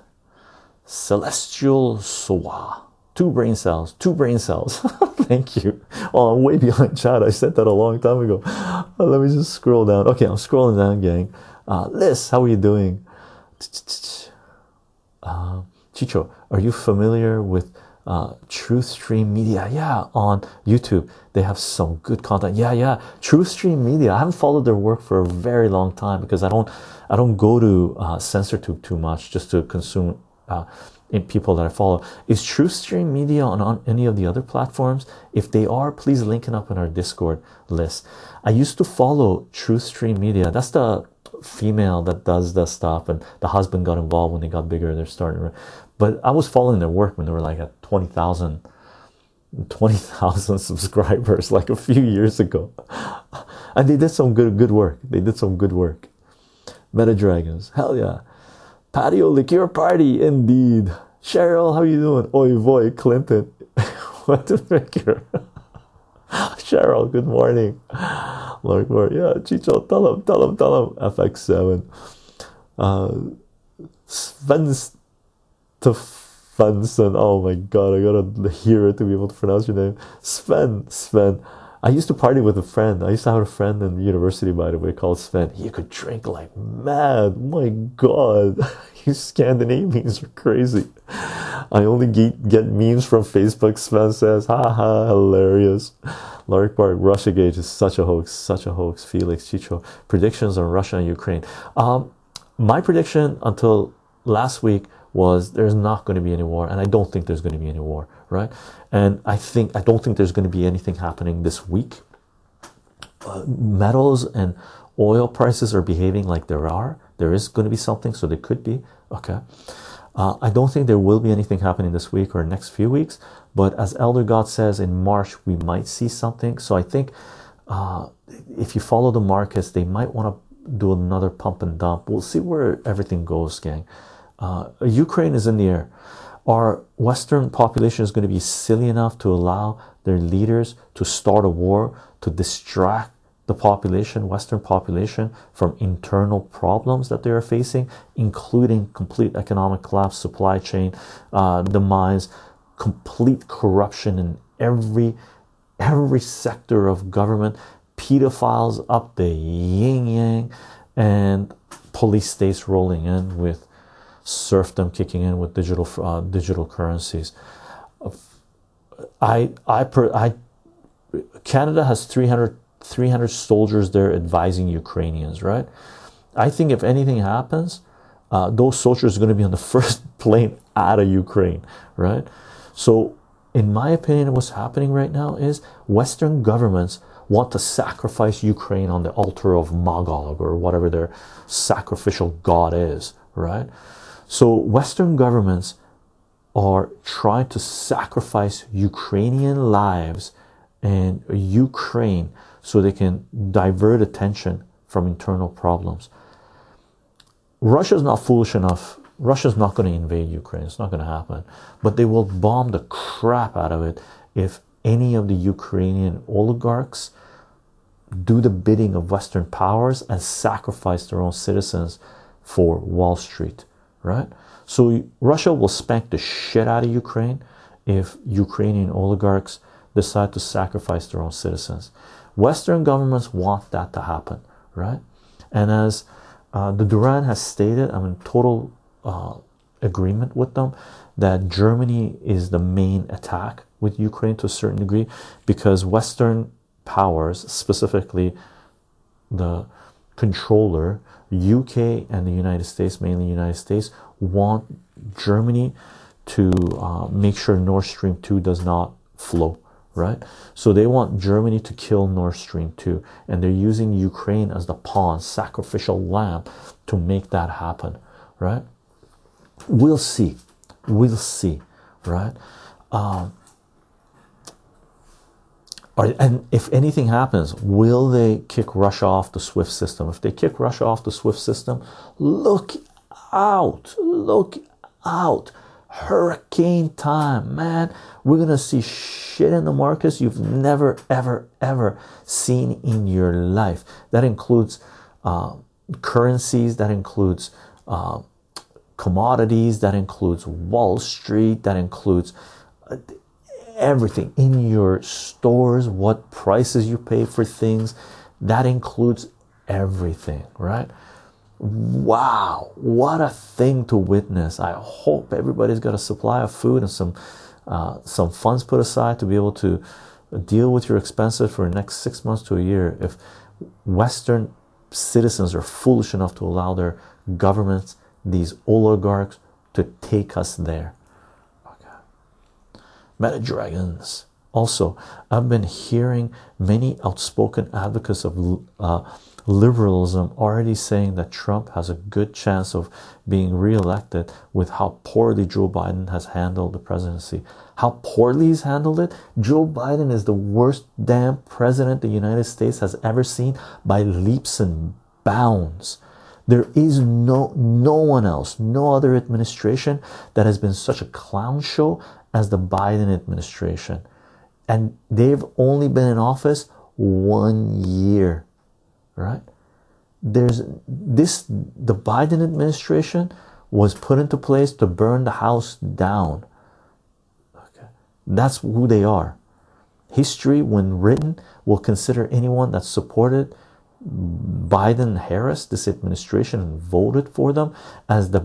Celestial Soa. Two brain cells. Two brain cells. Thank you. Oh, I'm way behind chat. I said that a long time ago. let me just scroll down. Okay, I'm scrolling down, gang. Uh, Liz, how are you doing? Uh, Chycho, are you familiar with uh, Truth Stream Media. Yeah, on YouTube they have some good content. Yeah, yeah. Truth Stream Media. I haven't followed their work for a very long time because I don't, I don't go to uh, CensorTube too much just to consume uh, in people that I follow. Is Truth Stream Media on, on any of the other platforms? If they are, please link it up in our Discord list. I used to follow Truth Stream Media. That's the female that does the stuff and the husband got involved when they got bigger they're starting but I was following their work when they were like at 20,000 20,000 subscribers like a few years ago. And they did some good good work. They did some good work. Meta Dragons, hell yeah. Patio liqueur party, indeed. Cheryl, how you doing? Oi boy, Clinton. what the figure? Cheryl, good morning. Lord, Lord, yeah, Chycho, tell him, tell him, tell him. FX7. Uh, Sven's Stefansson. Oh my god, I gotta hear it to be able to pronounce your name. Sven, Sven. I used to party with a friend. I used to have a friend in university, by the way, called Sven. He could drink like mad. My god, you Scandinavians are crazy. I only get, get memes from Facebook. Sven says, haha, hilarious. Lark Bark, Russia Gate is such a hoax, such a hoax. Felix Chycho, predictions on Russia and Ukraine. Um, my prediction until last week was there's not going to be any war and i don't think there's going to be any war right? And i think i don't think there's going to be anything happening this week. Uh, metals and oil prices are behaving like there are. There is going to be something so there could be. Okay. Uh, i don't think there will be anything happening this week or next few weeks but as elder god says in march we might see something. So i think uh, if you follow the markets they might want to do another pump and dump. We'll see where everything goes gang uh, Ukraine is in the air. Our Western population is going to be silly enough to allow their leaders to start a war to distract the population, Western population, from internal problems that they are facing, including complete economic collapse, supply chain uh, demise, complete corruption in every every sector of government pedophiles up the yin yang and police states rolling in with serfdom kicking in with digital uh, digital currencies. I i per, i canada has 300 300 soldiers there advising ukrainians right? I think if anything happens uh, those soldiers are going to be on the first plane out of ukraine right? So in my opinion what's happening right now is western governments want to sacrifice ukraine on the altar of magog or whatever their sacrificial god is right so western governments are trying to sacrifice ukrainian lives and ukraine so they can divert attention from internal problems. Russia's not foolish enough. Russia's not going to invade ukraine. It's not going to happen. But they will bomb the crap out of it if any of the ukrainian oligarchs do the bidding of western powers and sacrifice their own citizens for wall street right? So russia will spank the shit out of ukraine if ukrainian oligarchs decide to sacrifice their own citizens. Western governments want that to happen right? And as uh, the duran has stated i'm in total uh, agreement with them that germany is the main attack with ukraine to a certain degree because western powers specifically the controller uk and the united states mainly united states want germany to uh, make sure nord stream 2 does not flow right? So they want germany to kill nord stream 2 and they're using ukraine as the pawn sacrificial lamb to make that happen right? We'll see. We'll see right? Um, are, and if anything happens will they kick russia off the swift system? If they kick russia off the swift system look out look out. Hurricane time man. We're gonna see shit in the markets you've never ever ever seen in your life. That includes uh, currencies that includes uh, commodities that includes wall street that includes uh, everything in your stores what prices you pay for things. That includes everything right? Wow what a thing to witness. I hope everybody's got a supply of food and some uh, some funds put aside to be able to deal with your expenses for the next six months to a year. If western citizens are foolish enough to allow their governments these oligarchs to take us there meta dragons also i've been hearing many outspoken advocates of uh, liberalism already saying that Trump has a good chance of being re-elected with how poorly Joe Biden has handled the presidency. How poorly he's handled it? Joe Biden is the worst damn president the United States has ever seen by leaps and bounds. There is no no one else, no other administration that has been such a clown show as the Biden administration. And they've only been in office one year right? There's this the biden administration was put into place to burn the house down. Okay. That's who they are. History when written will consider anyone that supported biden harris this administration and voted for them as the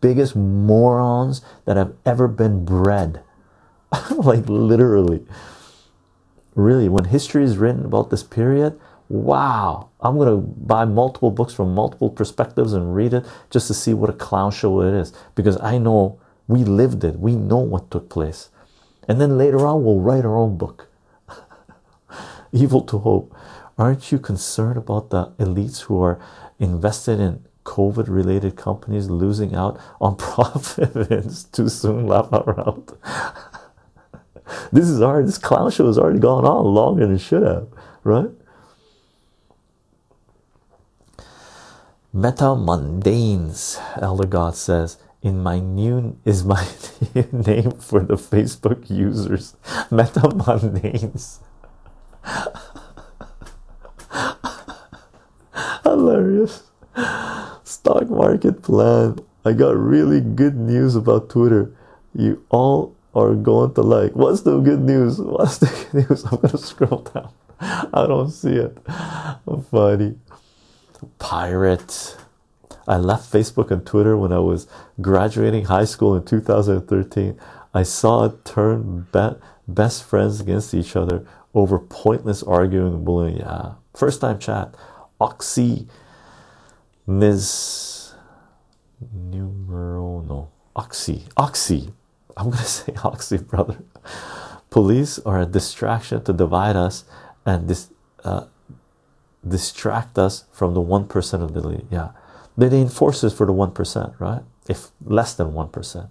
biggest morons that have ever been bred like literally. Really when history is written about this period wow. I'm going to buy multiple books from multiple perspectives and read it just to see what a clown show it is because i know we lived it. We know what took place. And then later on we'll write our own book. Evil to hope. Aren't you concerned about the elites who are invested in covid related companies losing out on profits? Too soon laugh out loud this is already this clown show has already gone on longer than it should have right Meta mundanes, Elder God says, in my new is my new name for the Facebook users. Meta mundanes. Hilarious. Stock market plan. I got really good news about Twitter. You all or going to like. What's the good news? What's the good news? I'm gonna scroll down. I don't see it. Funny. Pirate. I left Facebook and Twitter when I was graduating high school in 2013. I saw it turn be- best friends against each other over pointless arguing and bullying. Yeah. First time chat. Oxy Ms. Numero no. Oxy. Oxy. I'm gonna say Oxy, brother. Police are a distraction to divide us and dis, uh, distract us from the one percent of the lead. Yeah, they the enforcers for the one percent, right? If less than one percent.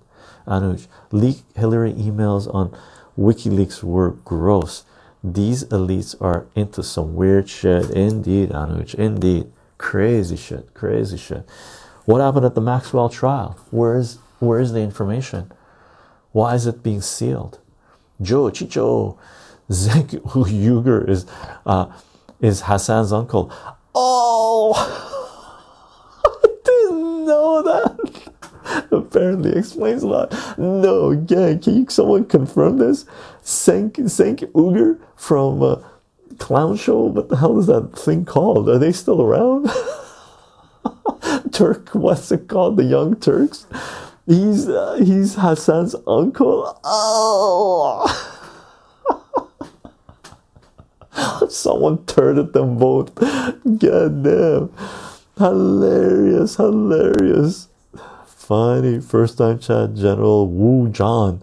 Anuj, leak Hillary emails on WikiLeaks were gross. These elites are into some weird shit. Indeed, Anuj. Indeed, crazy shit. Crazy shit. What happened at the Maxwell trial? Where is where is the information? Why is it being sealed? Joe Chycho, Zenk Uygur is uh, is Hassan's uncle. Oh, I didn't know that. Apparently, explains a lot. No, again, can you someone confirm this? Cenk Cenk Uygur from uh, Clown Show. What the hell is that thing called? Are they still around? Turk, what's it called? The Young Turks. He's uh, he's Hassan's uncle. Oh. Someone turted them both. God damn. Hilarious, hilarious. Funny. First time chat General Wu John.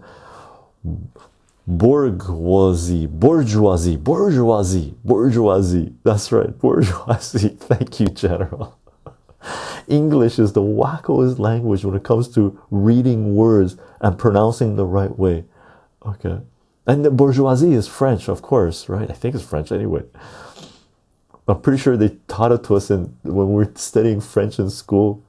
Bourgeoisie, bourgeoisie, bourgeoisie, bourgeoisie. That's right, bourgeoisie. Thank you, General. English is the wackoest language when it comes to reading words and pronouncing the right way. Okay. And the bourgeoisie is French, of course, right? I think it's French anyway. I'm pretty sure they taught it to us in, when we were studying French in school.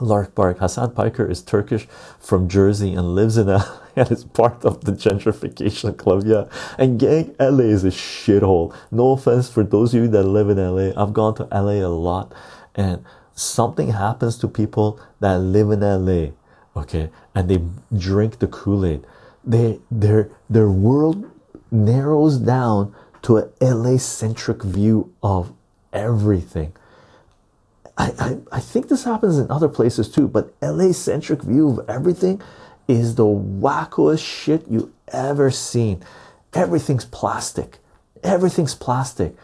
Lark Bark Hassan Piker is Turkish from Jersey and lives in LA and is part of the gentrification club. Yeah, and gang, LA is a shithole. No offense for those of you that live in LA. I've gone to LA a lot, and something happens to people that live in LA, okay, and they drink the Kool Aid. They their their world narrows down to a LA centric view of everything. I, I, I think this happens in other places too, but LA centric view of everything is the wackoest shit you ever seen. Everything's plastic. Everything's plastic.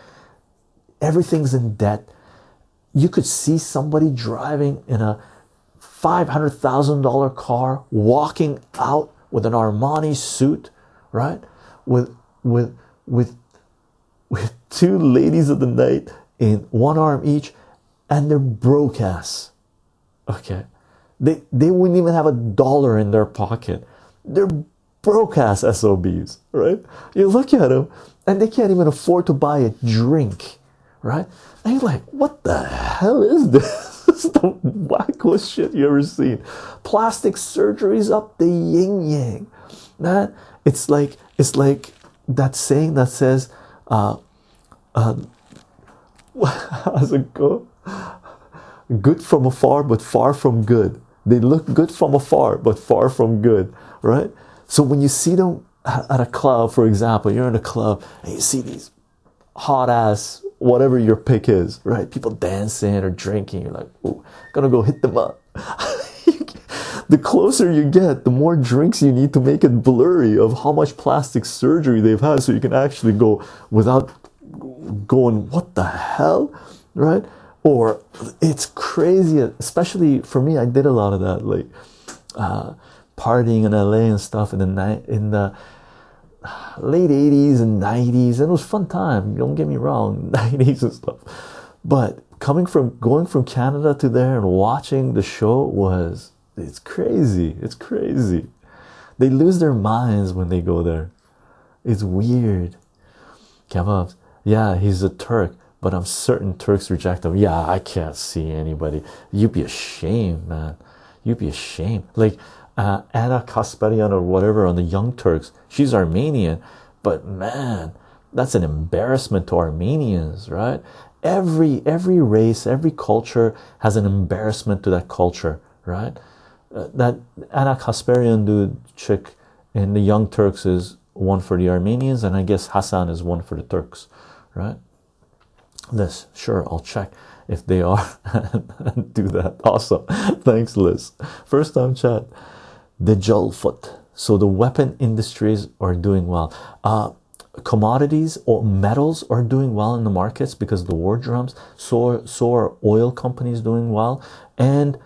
Everything's in debt. You could see somebody driving in a $500,000 car walking out with an Armani suit, right? With with with with two ladies of the night in one arm each and they're broke ass. Okay. They they wouldn't even have a dollar in their pocket. They're broke ass SOBs, right? You look at them and they can't even afford to buy a drink, right? And you're like, what the hell is this? this is the wackest shit you ever seen. Plastic surgeries up the yin yang. Man, it's like it's like that saying that says, uh, uh, how's it go? Good from afar, but far from good. They look good from afar, but far from good, right? So when you see them at a club, for example, you're in a club and you see these hot ass, whatever your pick is, right? People dancing or drinking, you're like, oh, gonna go hit them up. the closer you get, the more drinks you need to make it blurry of how much plastic surgery they've had so you can actually go without going, what the hell, right? Or it's crazy, especially for me, I did a lot of that, like uh, partying in LA and stuff in the night in the late 80s and 90s, and it was fun time, don't get me wrong, 90s and stuff. But coming from going from Canada to there and watching the show was it's crazy. It's crazy. They lose their minds when they go there. It's weird. Kebabs. Yeah, he's a Turk, but I'm certain Turks reject him. Yeah, I can't see anybody. You'd be ashamed, man. You'd be ashamed. Like uh, Ana Kasparian or whatever on the Young Turks. She's Armenian, but man, that's an embarrassment to Armenians, right? Every every race, every culture has an embarrassment to that culture, right? Uh, that Ana Kasparian dude chick in the Young Turks is one for the Armenians, and I guess Hassan is one for the Turks, right? Liz, sure, I'll check if they are and do that. Awesome. Thanks, Liz. First time chat. The Jolfoot. So the weapon industries are doing well. Uh, commodities or metals are doing well in the markets because the war drums. So, so are oil companies doing well. And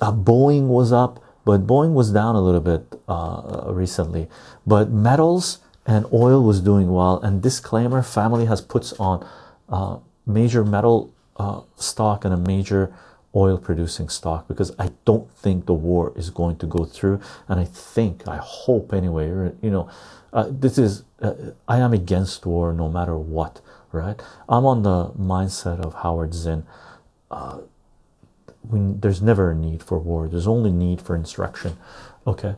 uh, Boeing was up, but Boeing was down a little bit uh, recently. But metals and oil was doing well. And disclaimer: family has puts on uh, major metal uh, stock and a major oil producing stock because I don't think the war is going to go through. And I think, I hope anyway, you know, uh, this is, uh, I am against war no matter what, right? I'm on the mindset of Howard Zinn. Uh, there's never a need for war, there's only need for instruction, okay?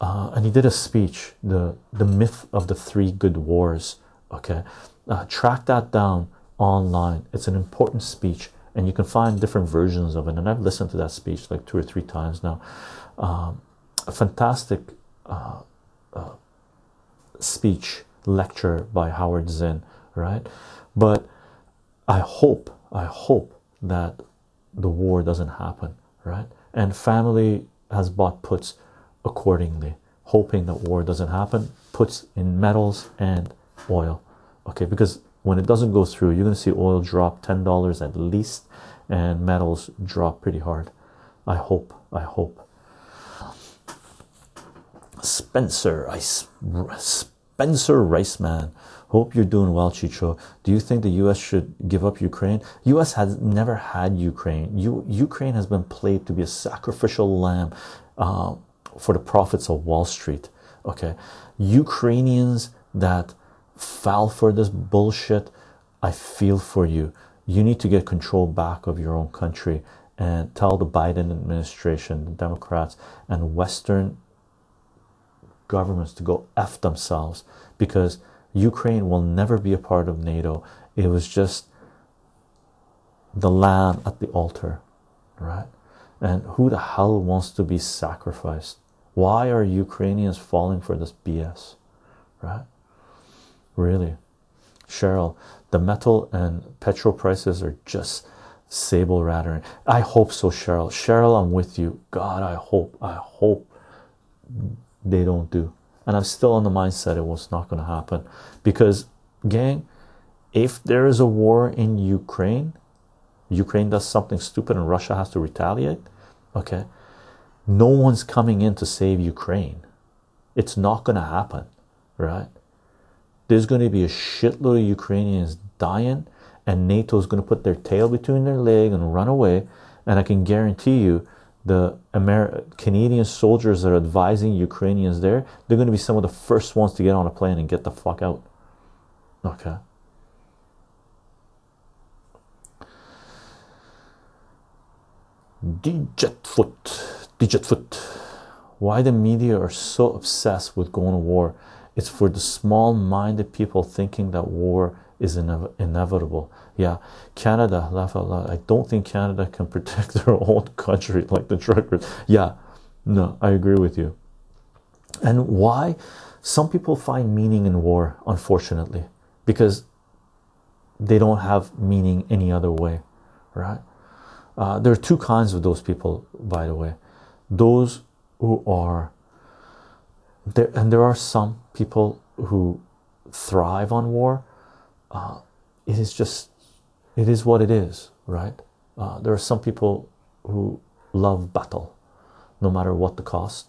Uh, and he did a speech, the, the myth of the three good wars, okay? Uh, track that down online. It's an important speech, and you can find different versions of it. And I've listened to that speech like two or three times now. Um, a fantastic uh, uh, speech lecture by Howard Zinn, right? But I hope, I hope that the war doesn't happen, right? And family has bought puts accordingly, hoping that war doesn't happen, puts in metals and oil, okay? Because when it doesn't go through, you're going to see oil drop $10 at least and metals drop pretty hard. I hope, I hope. Spencer, I, Spencer Riceman. Hope you're doing well, Chycho. Do you think the U.S. should give up Ukraine? U.S. has never had Ukraine. Ukraine has been played to be a sacrificial lamb uh, for the profits of Wall Street. Okay, Ukrainians that fell for this bullshit, I feel for you. You need to get control back of your own country and tell the Biden administration, the Democrats, and Western governments to go F themselves because Ukraine will never be a part of NATO. It was just the lamb at the altar, right? And who the hell wants to be sacrificed? Why are Ukrainians falling for this BS, right? Really, Cheryl, the metal and petrol prices are just sable rattling. I hope so, Cheryl. Cheryl, I'm with you. God, I hope, I hope they don't do. And I'm still on the mindset it was not going to happen because, gang, if there is a war in Ukraine, Ukraine does something stupid and Russia has to retaliate. Okay, no one's coming in to save Ukraine. It's not going to happen, right? There's going to be a shitload of Ukrainians dying, and NATO is going to put their tail between their leg and run away. And I can guarantee you, the Amer- Canadian soldiers that are advising Ukrainians there, they're going to be some of the first ones to get on a plane and get the fuck out. Okay. Digitfoot, Digitfoot. Why the media are so obsessed with going to war? It's for the small minded people thinking that war is ine- inevitable. Yeah, Canada, laugh out loud. I don't think Canada can protect their own country like the truckers. Yeah, no, I agree with you. And why? Some people find meaning in war, unfortunately, because they don't have meaning any other way, right? Uh, there are two kinds of those people, by the way. Those who are there, and there are some people who thrive on war. Uh, it is just, it is what it is, right? Uh, there are some people who love battle, no matter what the cost.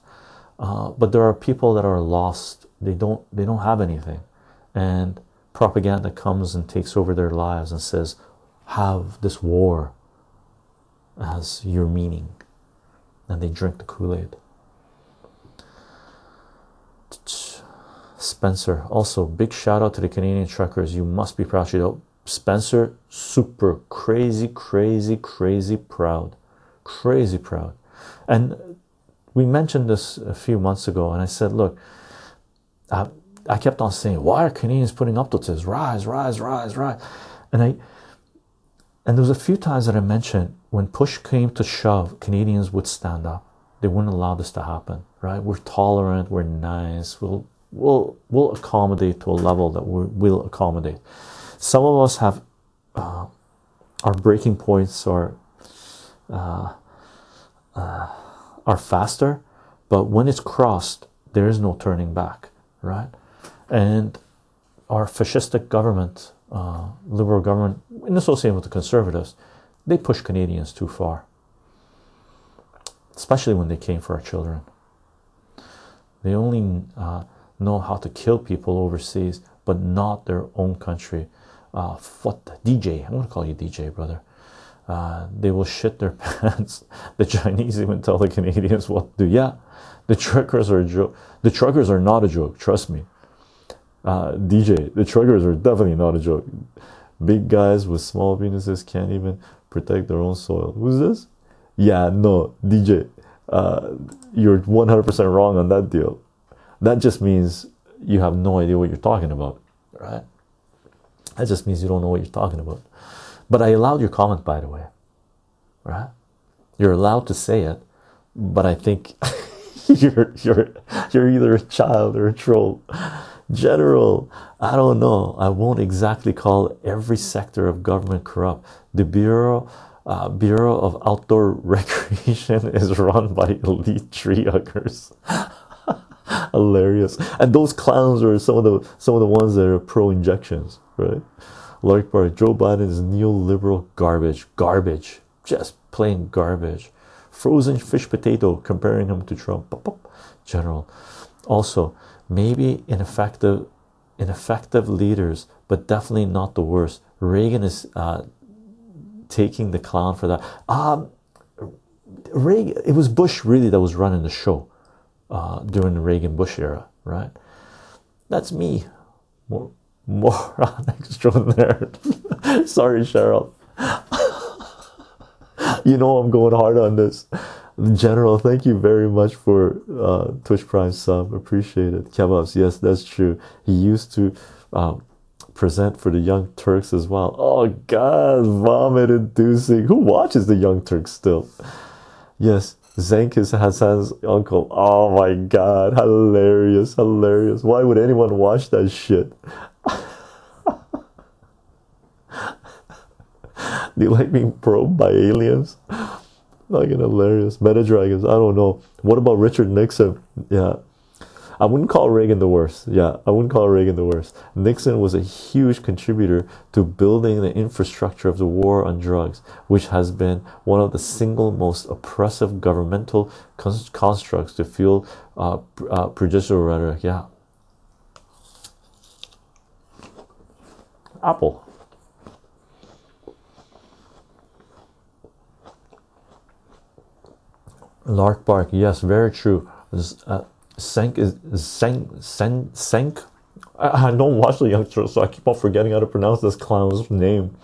Uh, but there are people that are lost. They don't, they don't have anything, and propaganda comes and takes over their lives and says, "Have this war as your meaning," and they drink the Kool Spencer, also big shout out to the Canadian truckers. You must be proud. You know, Spencer, super crazy, crazy, crazy proud, crazy proud. And we mentioned this a few months ago, and I said, look, I, kept on saying, why are Canadians putting up to this? Rise, rise, rise, rise. And I, and there was a few times that I mentioned when push came to shove, Canadians would stand up, they wouldn't allow this to happen, right? We're tolerant, we're nice, we'll we'll we'll accommodate to a level that we will accommodate. Some of us have uh, our breaking points are uh, uh, are faster, but when it's crossed, there is no turning back, right? And our fascistic government, uh, liberal government, in association with the conservatives, they push Canadians too far, especially when they came for our children. They only uh, know how to kill people overseas, but not their own country. Uh, what DJ? I'm gonna call you DJ, brother. Uh, they will shit their pants. The Chinese even tell the Canadians what to do. Yeah, the truckers are a joke. The truckers are not a joke. Trust me. Uh, DJ, the truckers are definitely not a joke. Big guys with small penises can't even protect their own soil. Who's this? Yeah, no, DJ. Uh, you're 100% wrong on that deal. That just means you have no idea what you're talking about, right? That just means you don't know what you're talking about. But I allowed your comment, by the way, right? You're allowed to say it, but I think you're you're you're either a child or a troll. General, I don't know. I won't exactly call every sector of government corrupt. The Bureau uh, Bureau of Outdoor Recreation is run by elite tree huggers. Hilarious. And those clowns are some of the some of the ones that are pro injections, right? Lark Bar, Joe Biden is neoliberal garbage, garbage, just plain garbage. Frozen fish potato, comparing him to Trump. General, also maybe ineffective, ineffective leaders, but definitely not the worst. Reagan is uh, taking the clown for that. Um, Reagan, it was Bush really that was running the show uh, during the Reagan Bush era, right? That's me, more moron. Sorry, Cheryl. you know I'm going hard on this. General, thank you very much for uh, Twitch Prime sub. Appreciate it. Kebabs, yes, that's true. He used to um, present for the Young Turks as well. Oh God, vomit inducing. Who watches the Young Turks still? Yes, Zank is Hassan's uncle. Oh my God, hilarious, hilarious. Why would anyone watch that shit? Do you like being probed by aliens? Fucking hilarious. Meta Dragons, I don't know. What about Richard Nixon? Yeah. I wouldn't call Reagan the worst. Yeah, I wouldn't call Reagan the worst. Nixon was a huge contributor to building the infrastructure of the war on drugs, which has been one of the single most oppressive governmental constructs to fuel uh, uh, prejudicial rhetoric. Yeah. Apple. Lark bark, yes, very true. Uh, Cenk is Cenk Sen Cenk. I, I don't watch the youngsters, so I keep on forgetting how to pronounce this clown's name.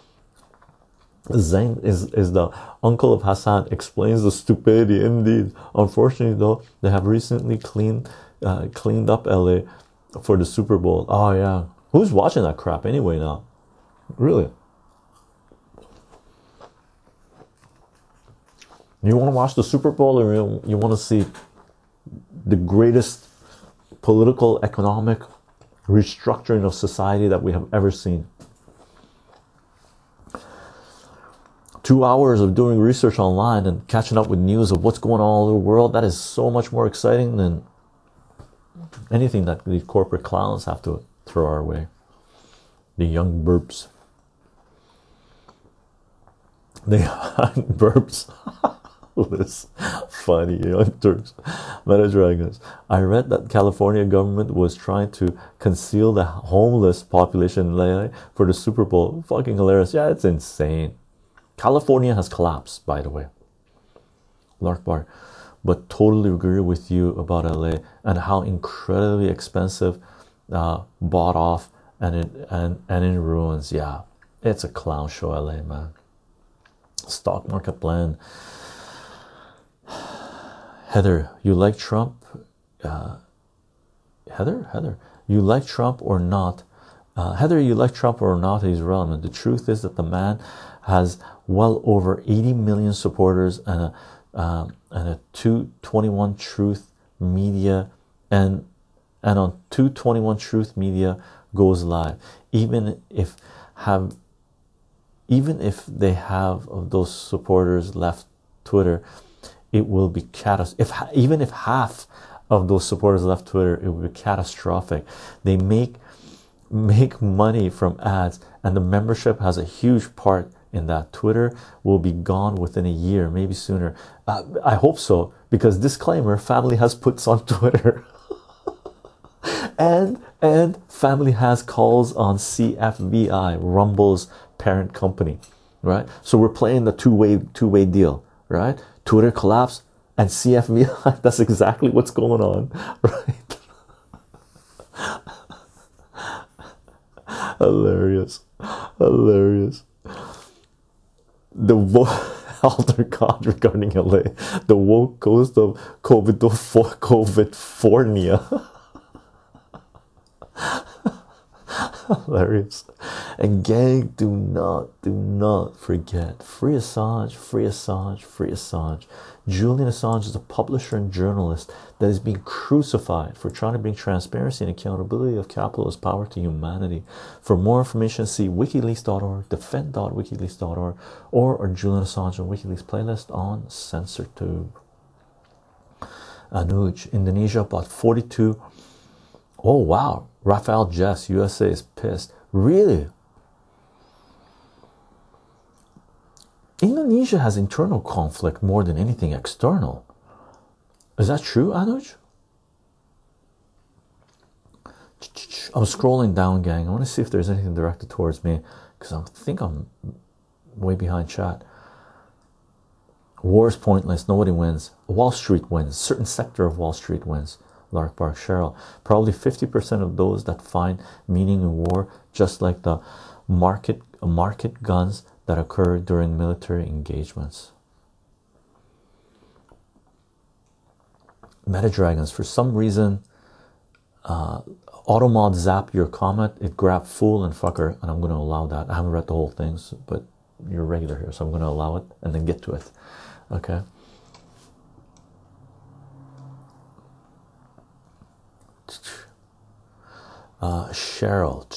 Zain is, is the uncle of Hassan, explains the stupidity indeed. Unfortunately, though, they have recently cleaned uh, cleaned up LA for the Super Bowl. Oh yeah, who's watching that crap anyway now? Really? You want to watch the Super Bowl, or you, you want to see the greatest political, economic restructuring of society that we have ever seen? Two hours of doing research online and catching up with news of what's going on all over the world. That is so much more exciting than anything that these corporate clowns have to throw our way. The young burps. The burps. this funny young Turks. Meta Dragons. I read that California government was trying to conceal the homeless population for the Super Bowl. Fucking hilarious. Yeah, it's insane. California has collapsed, by the way. Lark Bar. But totally agree with you about LA and how incredibly expensive, uh, bought off and in and, and in ruins. Yeah, it's a clown show, LA man. Stock market plan. Heather, you like Trump? Uh, Heather, Heather, you like Trump or not? Uh, Heather, you like Trump or not is relevant. The truth is that the man has well over 80 million supporters and a, um, and a 221 Truth Media and and on 221 Truth Media goes live. Even if have even if they have of those supporters left Twitter, it will be catastrophic. If even if half of those supporters left Twitter, it would be catastrophic. They make make money from ads, and the membership has a huge part in that. Twitter will be gone within a year, maybe sooner. Uh, I hope so, because disclaimer: family has puts on Twitter. and and family has calls on CFVI Rumble's parent company right so we're playing the two-way two-way deal right Twitter collapse and CFVI that's exactly what's going on right? Hilarious. Hilarious. The Alter God regarding LA the woke ghost of COVID COVID fornia hilarious and gang do not do not forget free assange free assange free assange. Julian assange is a publisher and journalist that is being crucified for trying to bring transparency and accountability of capitalist power to humanity. For more information see wikileaks.org defend.wikileaks.org or our julian assange and wikileaks playlist on censortube. Anuj indonesia bought 42 Oh wow, Rafael Jess, USA is pissed. Really? Indonesia has internal conflict more than anything external. Is that true, Anuj? I'm scrolling down, gang. I want to see if there's anything directed towards me because I think I'm way behind chat. War is pointless. Nobody wins. Wall Street wins. Certain sector of Wall Street wins. Lark Bark Cheryl. Probably 50% of those that find meaning in war, just like the market market guns that occur during military engagements. Meta Dragons, for some reason, uh, Automod zap your comment, it grabbed fool and fucker, and I'm going to allow that. I haven't read the whole thing, but you're regular here, so I'm going to allow it and then get to it. Okay. Uh, Cheryl,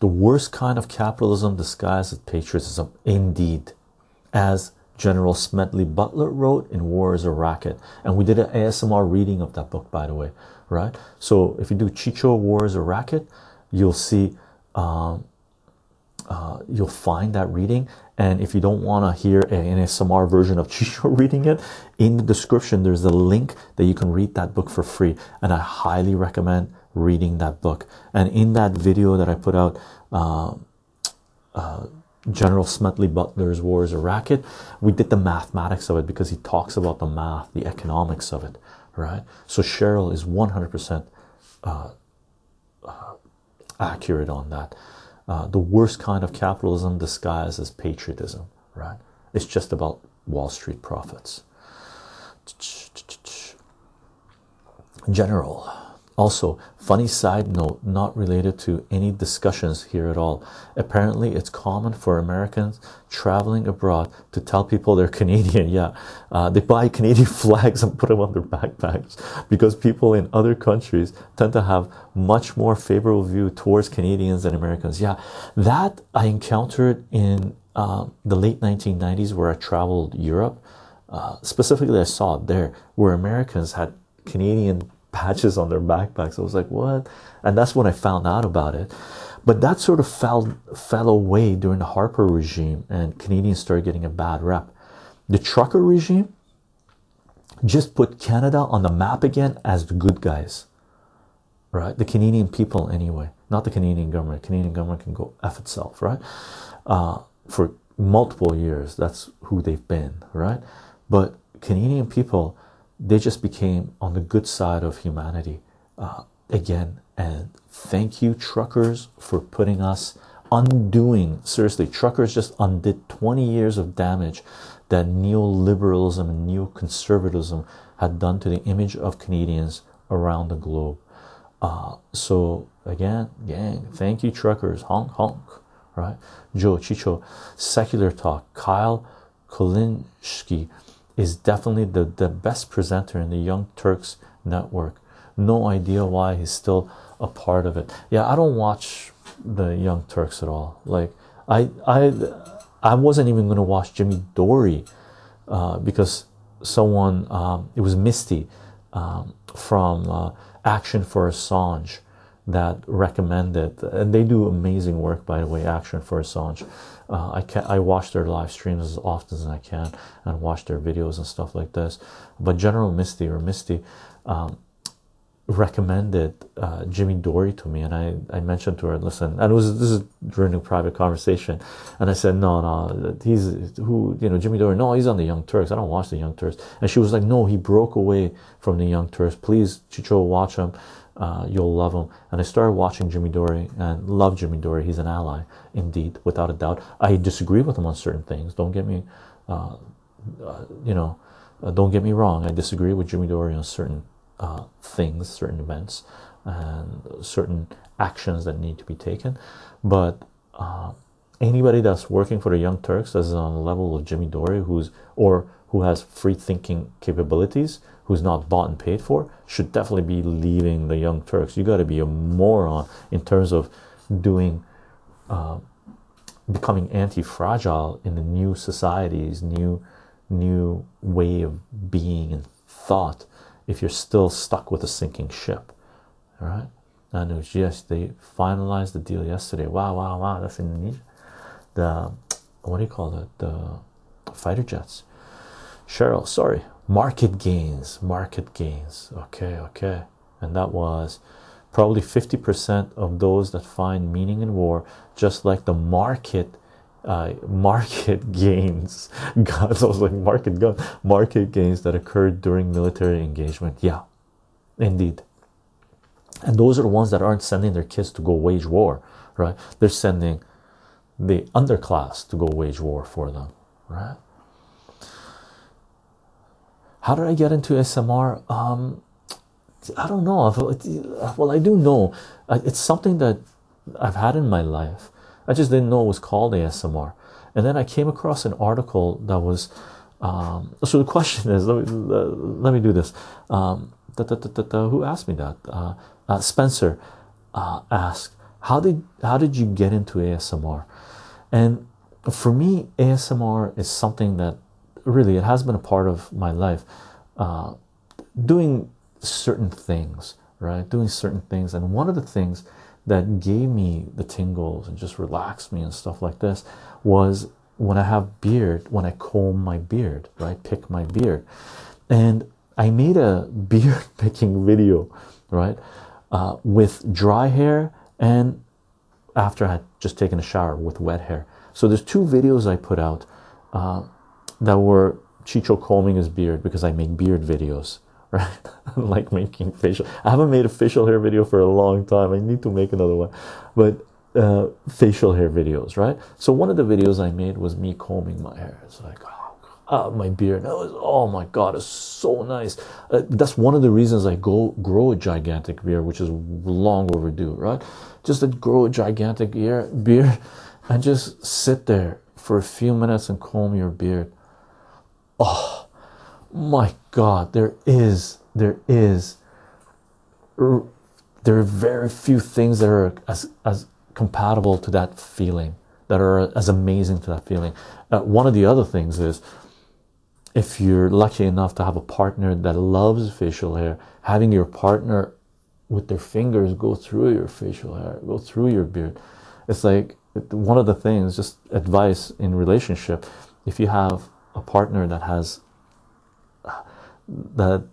the worst kind of capitalism disguised as patriotism, indeed, as General Smedley Butler wrote in War is a Racket. And we did an ASMR reading of that book, by the way, right? So if you do Chycho War is a Racket, you'll see, um, uh, you'll find that reading. And if you don't want to hear an ASMR version of Chycho reading it, in the description, there's a link that you can read that book for free. And I highly recommend reading that book. And in that video that I put out, uh, uh, General Smedley Butler's War is a Racket, we did the mathematics of it because he talks about the math, the economics of it, right? So Cheryl is 100% uh, uh, accurate on that. Uh, the worst kind of capitalism disguised as patriotism, right? It's just about Wall Street profits. General. Also, funny side note, not related to any discussions here at all. Apparently, it's common for Americans traveling abroad to tell people they're Canadian. Yeah, uh, they buy Canadian flags and put them on their backpacks because people in other countries tend to have much more favorable view towards Canadians than Americans. Yeah, that I encountered in uh, the late 1990s where I traveled Europe. Uh, specifically, I saw it there where Americans had Canadian patches on their backpacks. I was like, what? And that's when I found out about it. But that sort of fell fell away during the Harper regime, and Canadians started getting a bad rep. The trucker regime just put Canada on the map again as the good guys, right? The Canadian people, anyway, not the Canadian government. Canadian government can go f itself, right? Uh, for multiple years, that's who they've been, right? But Canadian people they just became on the good side of humanity uh, again. And thank you, truckers, for putting us undoing. Seriously, truckers just undid 20 years of damage that neoliberalism and neoconservatism had done to the image of Canadians around the globe. Uh, so again, gang, thank you, truckers. Honk honk, right? Joe Chycho, secular talk. Kyle Kulinski is definitely the, the best presenter in the Young Turks network. No idea why he's still a part of it. Yeah, I don't watch the Young Turks at all. Like I I I wasn't even gonna watch Jimmy Dore uh, because someone um, it was Misty um, from uh, Action for Assange that recommended and they do amazing work by the way action for assange uh, i can i watch their live streams as often as i can and watch their videos and stuff like this but general misty or misty um, recommended uh, Jimmy Dore to me, and I, I mentioned to her, listen, and it was this is during a private conversation, and I said, no, no, he's who, you know, Jimmy Dore, no, he's on the Young Turks. I don't watch the Young Turks, and she was like, no, he broke away from the Young Turks. Please, Chycho, watch him. Uh, you'll love him. And I started watching Jimmy Dore and love Jimmy Dore. He's an ally, indeed, without a doubt. I disagree with him on certain things. Don't get me, uh, uh, you know, uh, don't get me wrong. I disagree with Jimmy Dore on certain uh, things, certain events, and certain actions that need to be taken. But uh, anybody that's working for the Young Turks that's on the level of Jimmy Dore, who's or who has free thinking capabilities, who's not bought and paid for, should definitely be leaving the Young Turks. You got to be a moron in terms of doing, uh, becoming anti-fragile in the new societies, new, new way of being and thought. If you're still stuck with a sinking ship, all right. And it was yes, they finalized the deal yesterday. Wow, wow, wow! That's Indonesia. The what do you call it? The fighter jets. Cheryl, sorry, market gains, market gains. Okay, okay, and that was probably 50% of those that find meaning in war, just like the market. Uh, market gains, God, I was like market gun, market gains that occurred during military engagement. Yeah, indeed, and those are the ones that aren't sending their kids to go wage war, right? They're sending the underclass to go wage war for them, right? How did I get into SMR? Um, I don't know. Well, I do know it's something that I've had in my life. I just didn't know it was called ASMR. And then I came across an article that was. Um, so the question is, let me, let me do this. Um, da, da, da, who asked me that? Uh, uh, Spencer uh, asked, "How did how did you get into ASMR?" And for me, ASMR is something that really it has been a part of my life uh, doing certain things right? Doing certain things. And one of the things that gave me the tingles and just relaxed me and stuff like this was when i have beard when i comb my beard right? Pick my beard. And i made a beard picking video right? Uh, with dry hair and after i had just taken a shower with wet hair. So there's two videos i put out uh, that were Chycho combing his beard because I make beard videos, right? like making facial. I haven't made a facial hair video for a long time. I need to make another one, but uh, facial hair videos, right? So one of the videos I made was me combing my hair. It's like, oh, God, my beard. That was, oh my God, it's so nice. Uh, that's one of the reasons I go grow a gigantic beard, which is long overdue, right? Just to grow a gigantic ear, beard and just sit there for a few minutes and comb your beard oh my god there is there is there are very few things that are as as compatible to that feeling that are as amazing to that feeling. Uh, one of the other things is if you're lucky enough to have a partner that loves facial hair having your partner with their fingers go through your facial hair go through your beard it's like one of the things just advice in relationship if you have a partner that has that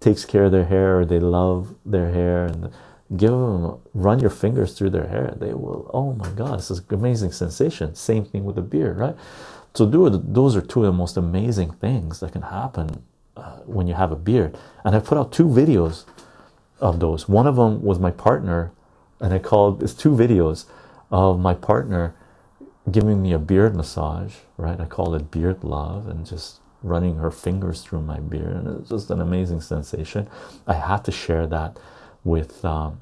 takes care of their hair or they love their hair and give them run your fingers through their hair they will oh my god this is an amazing sensation. Same thing with the beard right? So those are two of the most amazing things that can happen uh, when you have a beard. And i put out two videos of those. One of them was my partner and i called it's two videos of my partner giving me a beard massage, right? I call it beard love, and just running her fingers through my beard, and it's just an amazing sensation. I had to share that with um,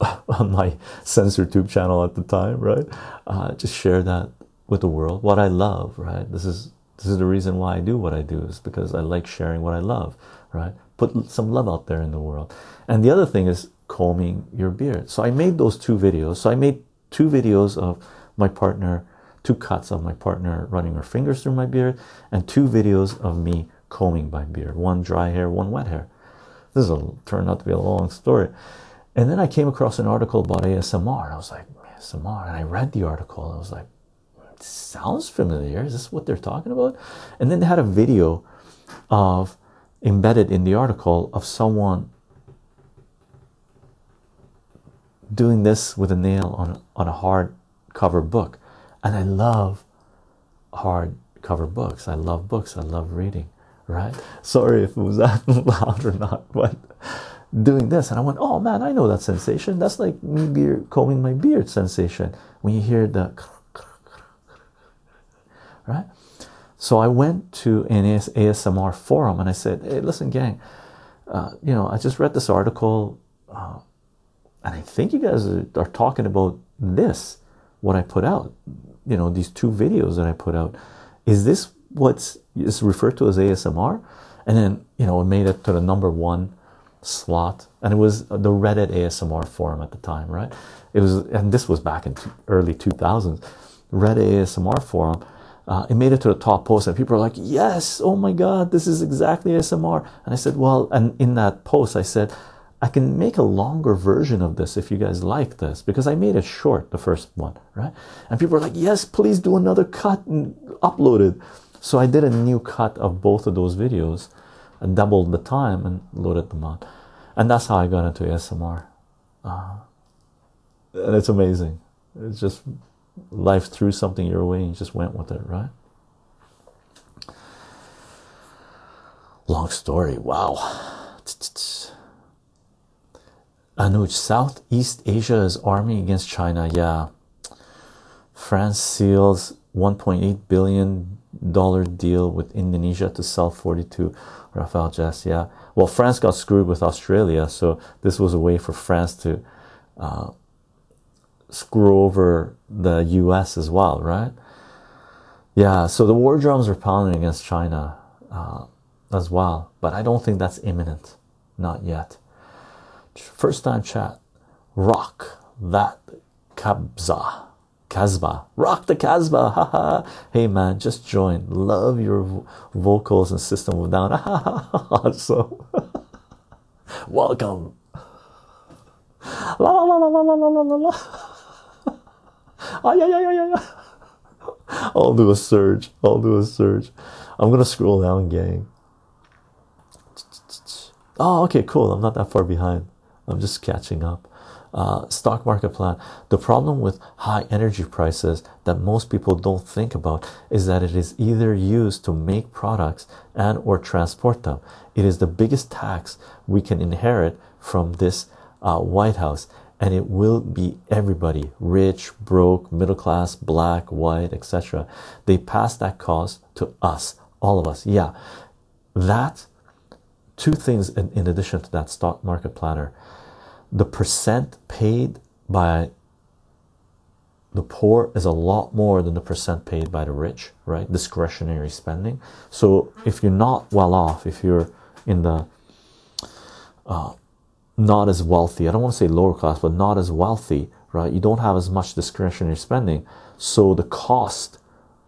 on my CensorTube channel at the time, right? Uh, just share that with the world. What I love, right? This is This is the reason why I do what I do, is because I like sharing what I love, right? Put some love out there in the world. And the other thing is combing your beard. So I made those two videos. So I made two videos of my partner, two cuts of my partner running her fingers through my beard, and two videos of me combing my beard. One dry hair, one wet hair. This will turn out to be a long story. And then I came across an article about ASMR, I was like, ASMR, and I read the article, I was like, sounds familiar. Is this what they're talking about? And then they had a video of embedded in the article of someone doing this with a nail on on a hard cover book, and I love hard cover books. I love books. I love reading. Right? Sorry if it was that loud or not, but doing this, and I went, "Oh man, I know that sensation. That's like me beard combing my beard sensation when you hear the." Right? So I went to an ASMR forum and I said, "Hey, listen, gang, uh, you know, I just read this article." Uh, and I think you guys are, are, talking about this, what I put out, you know, these two videos that I put out. Is this what's is referred to as ASMR? And then, you know, it made it to the number one slot, and it was the Reddit ASMR forum at the time, right? It was, and this was back in early 2000s. Reddit ASMR forum. Uh, it made it to the top post, and people were like, "Yes, oh my God, this is exactly ASMR." And I said, "Well," and in that post, I said, I can make a longer version of this if you guys like this because I made it short, the first one, right? And people are like, yes, please do another cut and upload it. So I did a new cut of both of those videos and doubled the time and loaded them on. And that's how I got into ASMR. Uh, and it's amazing. It's just life threw something your way and you just went with it, right? Long story. Wow. Anuj, Southeast Asia is arming against China. Yeah. France seals 1.8 billion dollar deal with Indonesia to sell 42 Rafale jets. Yeah. Well, France got screwed with Australia, so this was a way for France to uh, screw over the U.S. as well, right? Yeah. So the war drums are pounding against China uh, as well, but I don't think that's imminent. Not yet. First time chat. Rock that Kabza. Casbah. Rock the Casbah. Haha. hey man, just join. Love your vo vocals and system of down. so welcome. La la la la la la la la la. Ah, yeah, yeah, yeah, yeah. I'll do a surge. I'll do a surge. I'm gonna scroll down, gang. Oh, okay, cool. I'm not that far behind. I'm just catching up. Uh, stock market plan. The problem with high energy prices that most people don't think about is that it is either used to make products and or transport them. It is the biggest tax we can inherit from this uh, White House, and it will be everybody rich, broke, middle class, black, white, etc. They pass that cost to us, all of us. Yeah, that two things in, in addition to that stock market planner the percent paid by the poor is a lot more than the percent paid by the rich, right? Discretionary spending. So if you're not well off, if you're in the uh, not as wealthy, I don't want to say lower class, but not as wealthy, right? You don't have as much discretionary spending. So the cost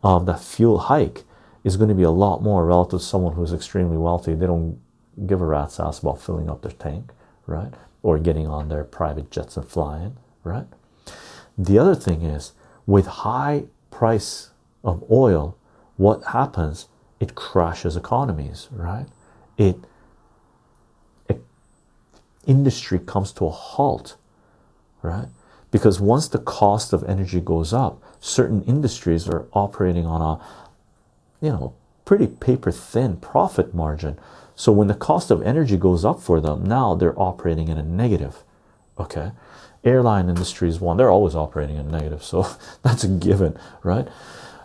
of that fuel hike is going to be a lot more relative to someone who's extremely wealthy. They don't give a rat's ass about filling up their tank, right? Or getting on their private jets and flying, right? The other thing is with high price of oil, what happens? It crashes economies, right? It, it industry comes to a halt, right? Because once the cost of energy goes up, certain industries are operating on a you know pretty paper thin profit margin so when the cost of energy goes up for them, now they're operating in a negative. Okay, airline industry is one; they're always operating in a negative, so that's a given, right?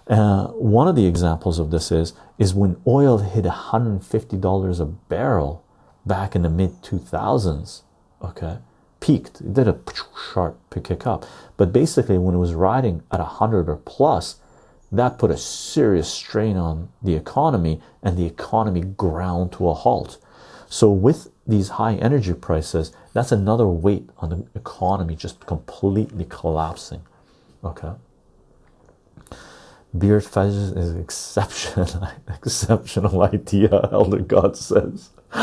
Uh, one of the examples of this is is when oil hit $150 a barrel back in the mid 2000s. Okay, peaked, it did a sharp kick up, but basically when it was riding at 100 or plus, that put a serious strain on the economy and the economy ground to a halt. So with these high energy prices that's another weight on the economy just completely collapsing. Okay. Beard fetish is exceptional exceptional idea elder god says.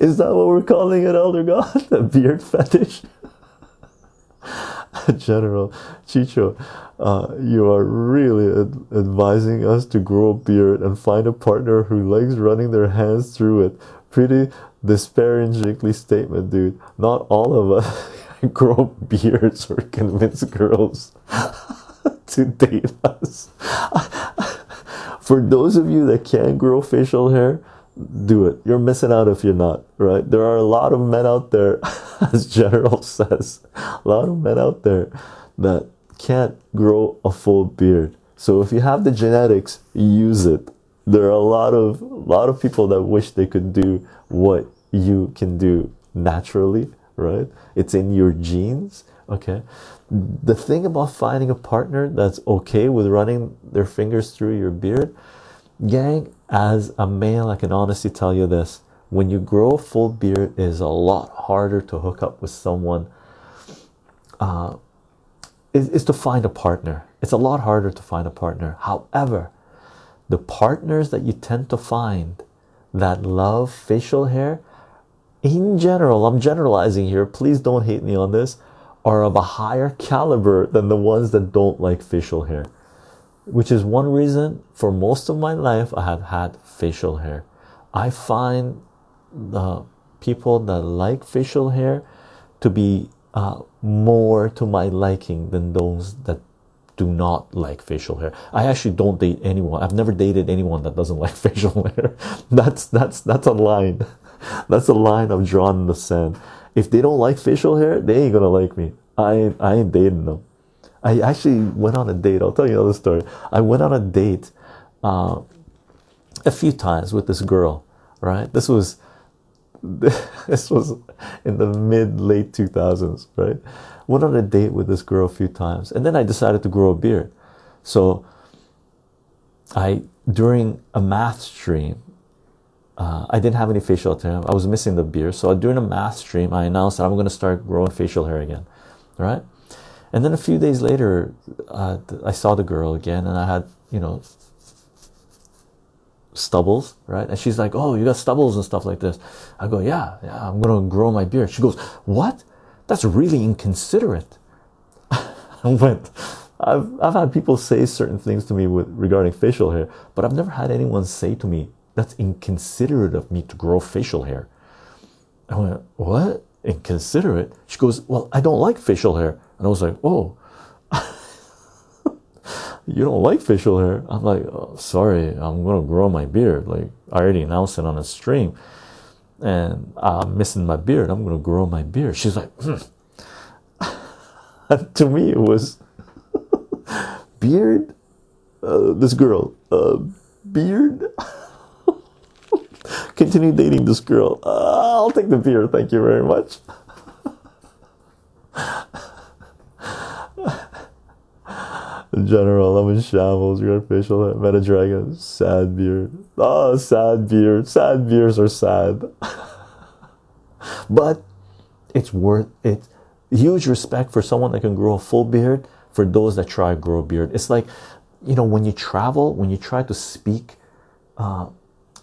Is that what we're calling it elder god? A beard fetish General Chycho, uh, you are really ad advising us to grow a beard and find a partner who likes running their hands through it. Pretty disparagingly statement, dude. Not all of us grow beards or convince girls to date us. For those of you that can grow facial hair, do it. You're missing out if you're not, right? There are a lot of men out there, as General says, a lot of men out there that can't grow a full beard. So if you have the genetics, use it. There are a lot of a lot of people that wish they could do what you can do naturally, right? It's in your genes, okay? The thing about finding a partner that's okay with running their fingers through your beard, gang, as a male, I can honestly tell you this when you grow a full beard, it is a lot harder to hook up with someone. Uh, is, is to find a partner. It's a lot harder to find a partner. However, the partners that you tend to find that love facial hair, in general, I'm generalizing here, please don't hate me on this, are of a higher caliber than the ones that don't like facial hair which is one reason for most of my life I have had facial hair. I find the people that like facial hair to be uh, more to my liking than those that do not like facial hair. I actually don't date anyone. I've never dated anyone that doesn't like facial hair. That's that's that's a line. That's a line I've drawn in the sand. If they don't like facial hair, they ain't gonna like me. I I ain't dating them. I actually went on a date. I'll tell you another story. I went on a date uh, a few times with this girl. Right. This was this was in the mid late two thousands. Right. Went on a date with this girl a few times, and then I decided to grow a beard. So I during a math stream. Uh, I didn't have any facial hair. I was missing the beard. So during a math stream, I announced that I'm going to start growing facial hair again. Right and then a few days later, uh, I saw the girl again, and I had, you know, stubbles, right? And she's like, "Oh, you got stubbles and stuff like this." I go, "Yeah, yeah, I'm gonna grow my beard." She goes, "What? That's really inconsiderate." I went. I've I've had people say certain things to me with regarding facial hair, but I've never had anyone say to me that's inconsiderate of me to grow facial hair. I went, "What? Inconsiderate?" She goes, "Well, I don't like facial hair." And I was like, oh, you don't like facial hair? I'm like, oh, sorry, I'm gonna grow my beard. Like I already announced it on a stream, and I'm missing my beard. I'm gonna grow my beard. She's like, hmm. to me, it was beard. Uh, this girl, uh, beard. Continue dating this girl. Uh, I'll take the beard. Thank you very much. General, I'm in shambles. You Your official Meta Dragon. Sad beard. Oh, sad beard. Sad beards are sad. but it's worth it. Huge respect for someone that can grow a full beard. For those that try to grow a beard, it's like you know when you travel, when you try to speak uh,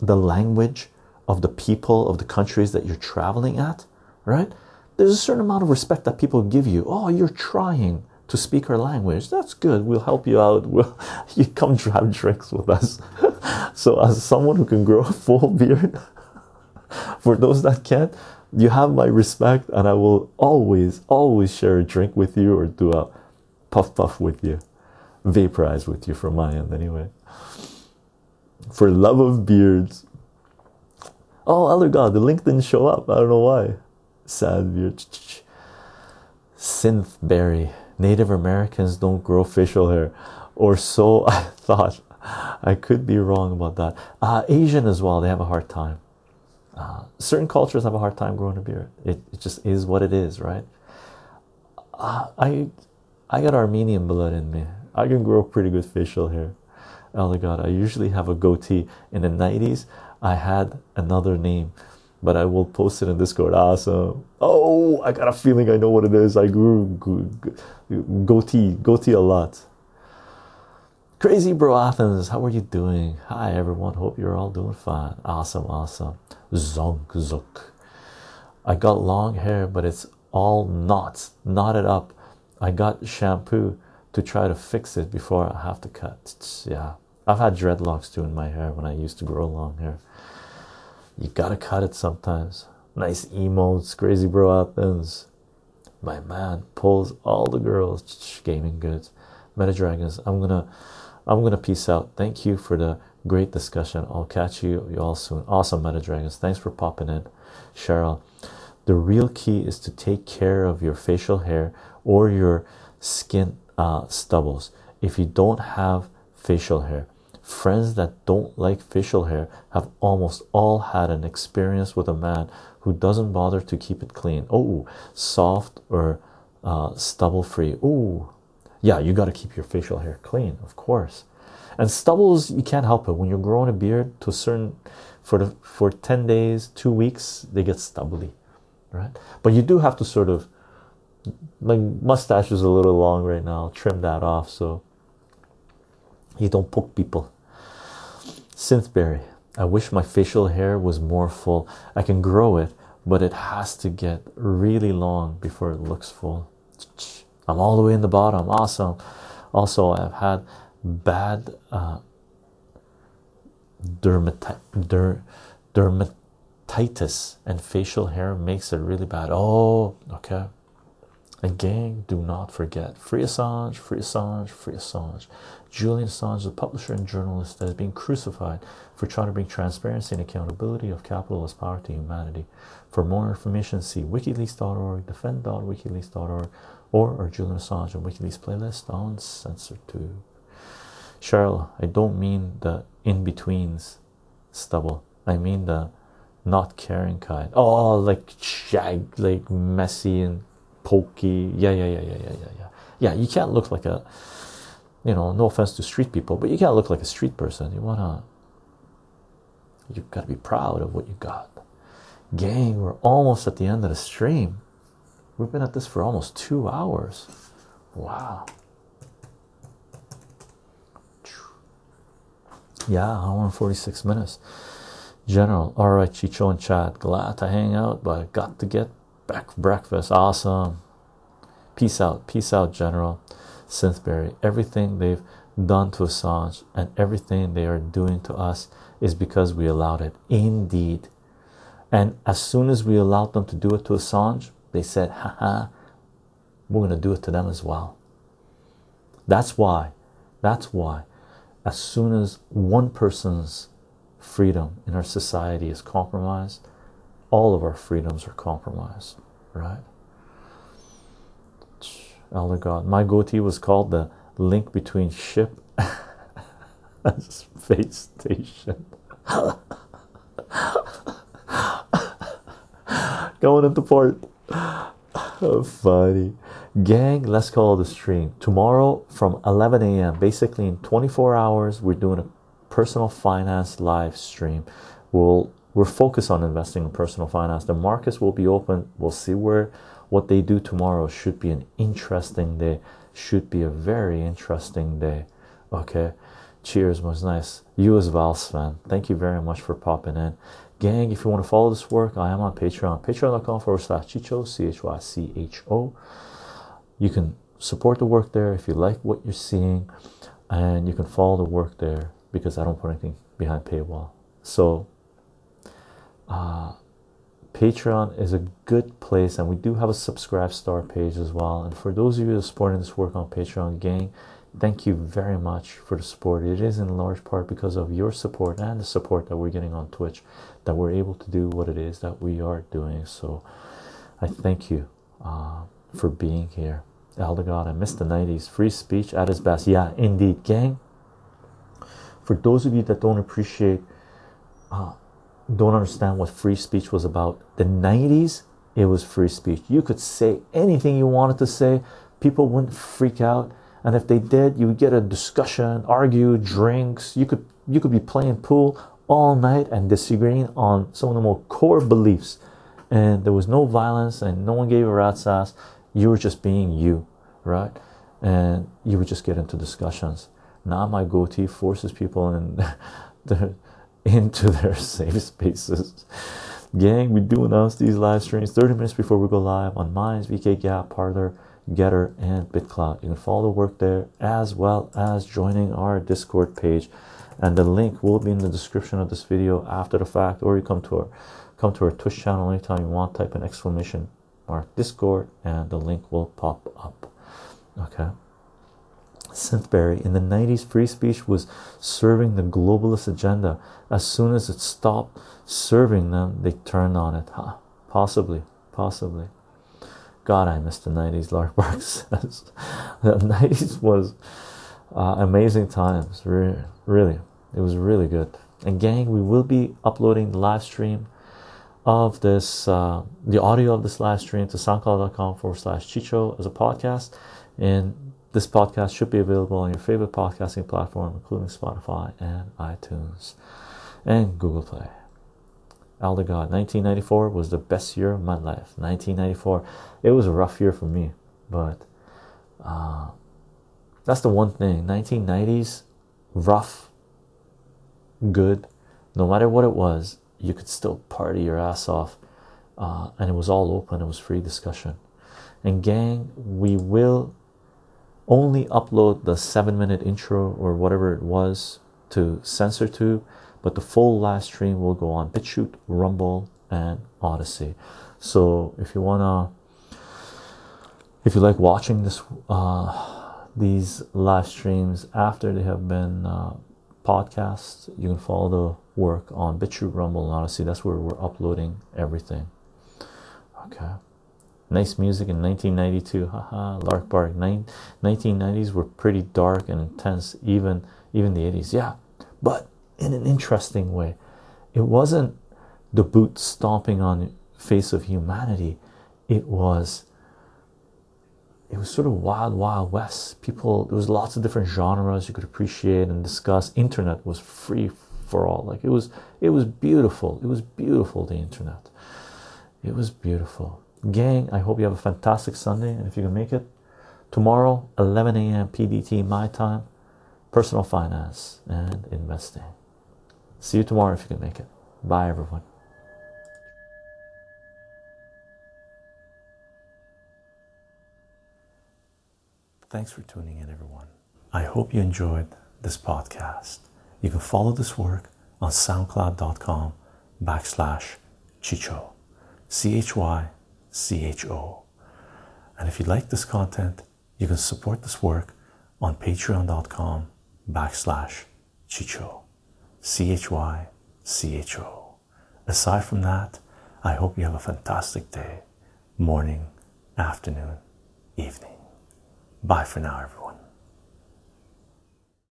the language of the people of the countries that you're traveling at, right? There's a certain amount of respect that people give you. Oh, you're trying to speak our language. That's good. We'll help you out. We'll you come have drinks with us. so as someone who can grow a full beard, for those that can't, you have my respect, and I will always, always share a drink with you or do a puff puff with you, vaporize with you from my end anyway. For love of beards. Oh, other God, the link didn't show up. I don't know why. Sad beard. Synthberry. Native Americans don't grow facial hair, or so I thought. I could be wrong about that. Uh, Asian as well, they have a hard time. Uh, certain cultures have a hard time growing a beard. It, it just is what it is, right? Uh, I I got Armenian blood in me. I can grow pretty good facial hair. Oh my god, I usually have a goatee. In the 90s, I had another name, but I will post it in Discord. Awesome. Oh, I got a feeling I know what it is. I grew goatee, goatee a lot. Crazy bro Athens, how are you doing? Hi everyone, hope you're all doing fine. Awesome, awesome. Zonk zook. I got long hair, but it's all knots, knotted up. I got shampoo to try to fix it before I have to cut. Yeah, I've had dreadlocks too in my hair when I used to grow long hair. You gotta cut it sometimes. Nice emotes, crazy bro Athens. My man pulls all the girls. Gaming goods. Meta Dragons. I'm gonna I'm gonna peace out. Thank you for the great discussion. I'll catch you, you all soon. Awesome, Meta Dragons. Thanks for popping in, Cheryl. The real key is to take care of your facial hair or your skin uh, stubbles. If you don't have facial hair, friends that don't like facial hair have almost all had an experience with a man who doesn't bother to keep it clean. Oh, soft or uh, stubble free. Oh, yeah, you got to keep your facial hair clean, of course. And stubbles, you can't help it. When you're growing a beard to a certain for the for 10 days, two weeks, they get stubbly, right? But you do have to sort of my mustache is a little long right now. Trim that off so you don't poke people. Synthberry. I wish my facial hair was more full. I can grow it, but it has to get really long before it looks full. I'm all the way in the bottom. Awesome. Also, I've had bad uh, der dermatitis, and facial hair makes it really bad. Oh, okay. Gang, do not forget free Assange, free Assange, free Assange. Julian Assange, the publisher and journalist that is being crucified for trying to bring transparency and accountability of capitalist power to humanity. For more information, see wikileaks.org, defend.wikileaks.org, or our Julian Assange and WikiLeaks playlist on CensorTube. Cheryl, I don't mean the in betweens stubble. I mean the not caring kind. Oh, like shag, like messy and pokey. Yeah, yeah, yeah, yeah, yeah, yeah, yeah. Yeah, you can't look like a, you know, no offense to street people, but you can't look like a street person. You wanna, you've got to be proud of what you got. Gang, we're almost at the end of the stream. We've been at this for almost two hours. Wow. Yeah, hour and 46 minutes. General, all right, Chycho and Chad, glad to hang out, but got to get back breakfast. Awesome. Peace out, peace out, General. Synthberry, everything they've done to Assange and everything they are doing to us is because we allowed it. Indeed. And as soon as we allowed them to do it to Assange, they said, haha, we're going to do it to them as well. That's why, that's why, as soon as one person's freedom in our society is compromised, all of our freedoms are compromised, right? Elder God, my goatee was called the link between ship and space station. Going into port. Oh, funny. Gang, let's call the stream. Tomorrow from 11 a.m., basically in 24 hours, we're doing a personal finance live stream. We'll we're focused on investing in personal finance. The markets will be open. We'll see where what they do tomorrow should be an interesting day. Should be a very interesting day. Okay. Cheers was nice. You as well, Sven. Thank you very much for popping in. Gang, if you want to follow this work, I am on Patreon, patreon.com forward slash Chycho, C H Y C H O. You can support the work there if you like what you're seeing, and you can follow the work there because I don't put anything behind paywall. So, uh, Patreon is a good place, and we do have a subscribe star page as well. And for those of you supporting this work on Patreon, gang, thank you very much for the support. It is in large part because of your support and the support that we're getting on Twitch that we're able to do what it is that we are doing. So I thank you uh, for being here. Elder God, I missed the 90s. Free speech at its best. Yeah, indeed, gang. For those of you that don't appreciate, uh, don't understand what free speech was about, the 90s, it was free speech. You could say anything you wanted to say, people wouldn't freak out. And if they did you would get a discussion argue drinks. You could you could be playing pool all night and disagreeing on some of the more core beliefs. And there was no violence and no one gave a rat's ass. You were just being you right? And you would just get into discussions. Now my goatee forces people the, into their safe spaces. Gang we do announce these live streams 30 minutes before we go live on minds vk Gab Parler Gettr and bitclout you can follow the work there as well as joining our discord page. And the link will be in the description of this video after the fact or you come to our come to our twitch channel anytime you want type an exclamation mark discord and the link will pop up. Okay Synthberry in the 90s free speech was serving the globalist agenda. As soon as it stopped serving them they turned on it. Huh. Possibly. Possibly. God i miss the 90s lark bark says. The 90s was uh, amazing times. Really really. It was really good. And gang we will be uploading the live stream of this uh, the audio of this live stream to soundcloud.com forward slash chycho as a podcast. And this podcast should be available on your favorite podcasting platform including spotify and itunes and google play. Elder god 1994 was the best year of my life. 1994 it was a rough year for me but uh, that's the one thing. 1990s rough good. No matter what it was you could still party your ass off uh, and it was all open. It was free discussion. And gang we will only upload the seven minute intro or whatever it was to CensorTube but the full live stream will go on BitChute, Rumble, and Odysee. So if you wanna, if you like watching this, uh, these live streams after they have been uh, you can follow the work on BitChute, Rumble, and Odysee. That's where we're uploading everything. Okay. Nice music in 1992. Haha, Lark Bark. 1990s were pretty dark and intense, even even the 80s. Yeah, but in an interesting way. It wasn't the boot stomping on face of humanity. It was it was sort of wild wild west people there was lots of different genres you could appreciate and discuss internet was free for all like it was it was beautiful it was beautiful the internet it was beautiful gang i hope you have a fantastic sunday and if you can make it tomorrow 11 a.m pdt my time personal finance and investing See you tomorrow if you can make it. Bye, everyone. Thanks for tuning in, everyone. I hope you enjoyed this podcast. You can follow this work on soundcloud.com backslash chycho, C H Y C H O. And if you like this content, you can support this work on patreon.com backslash chycho. C H Y C H O. Aside from that, I hope you have a fantastic day, morning, afternoon, evening. Bye for now, everyone.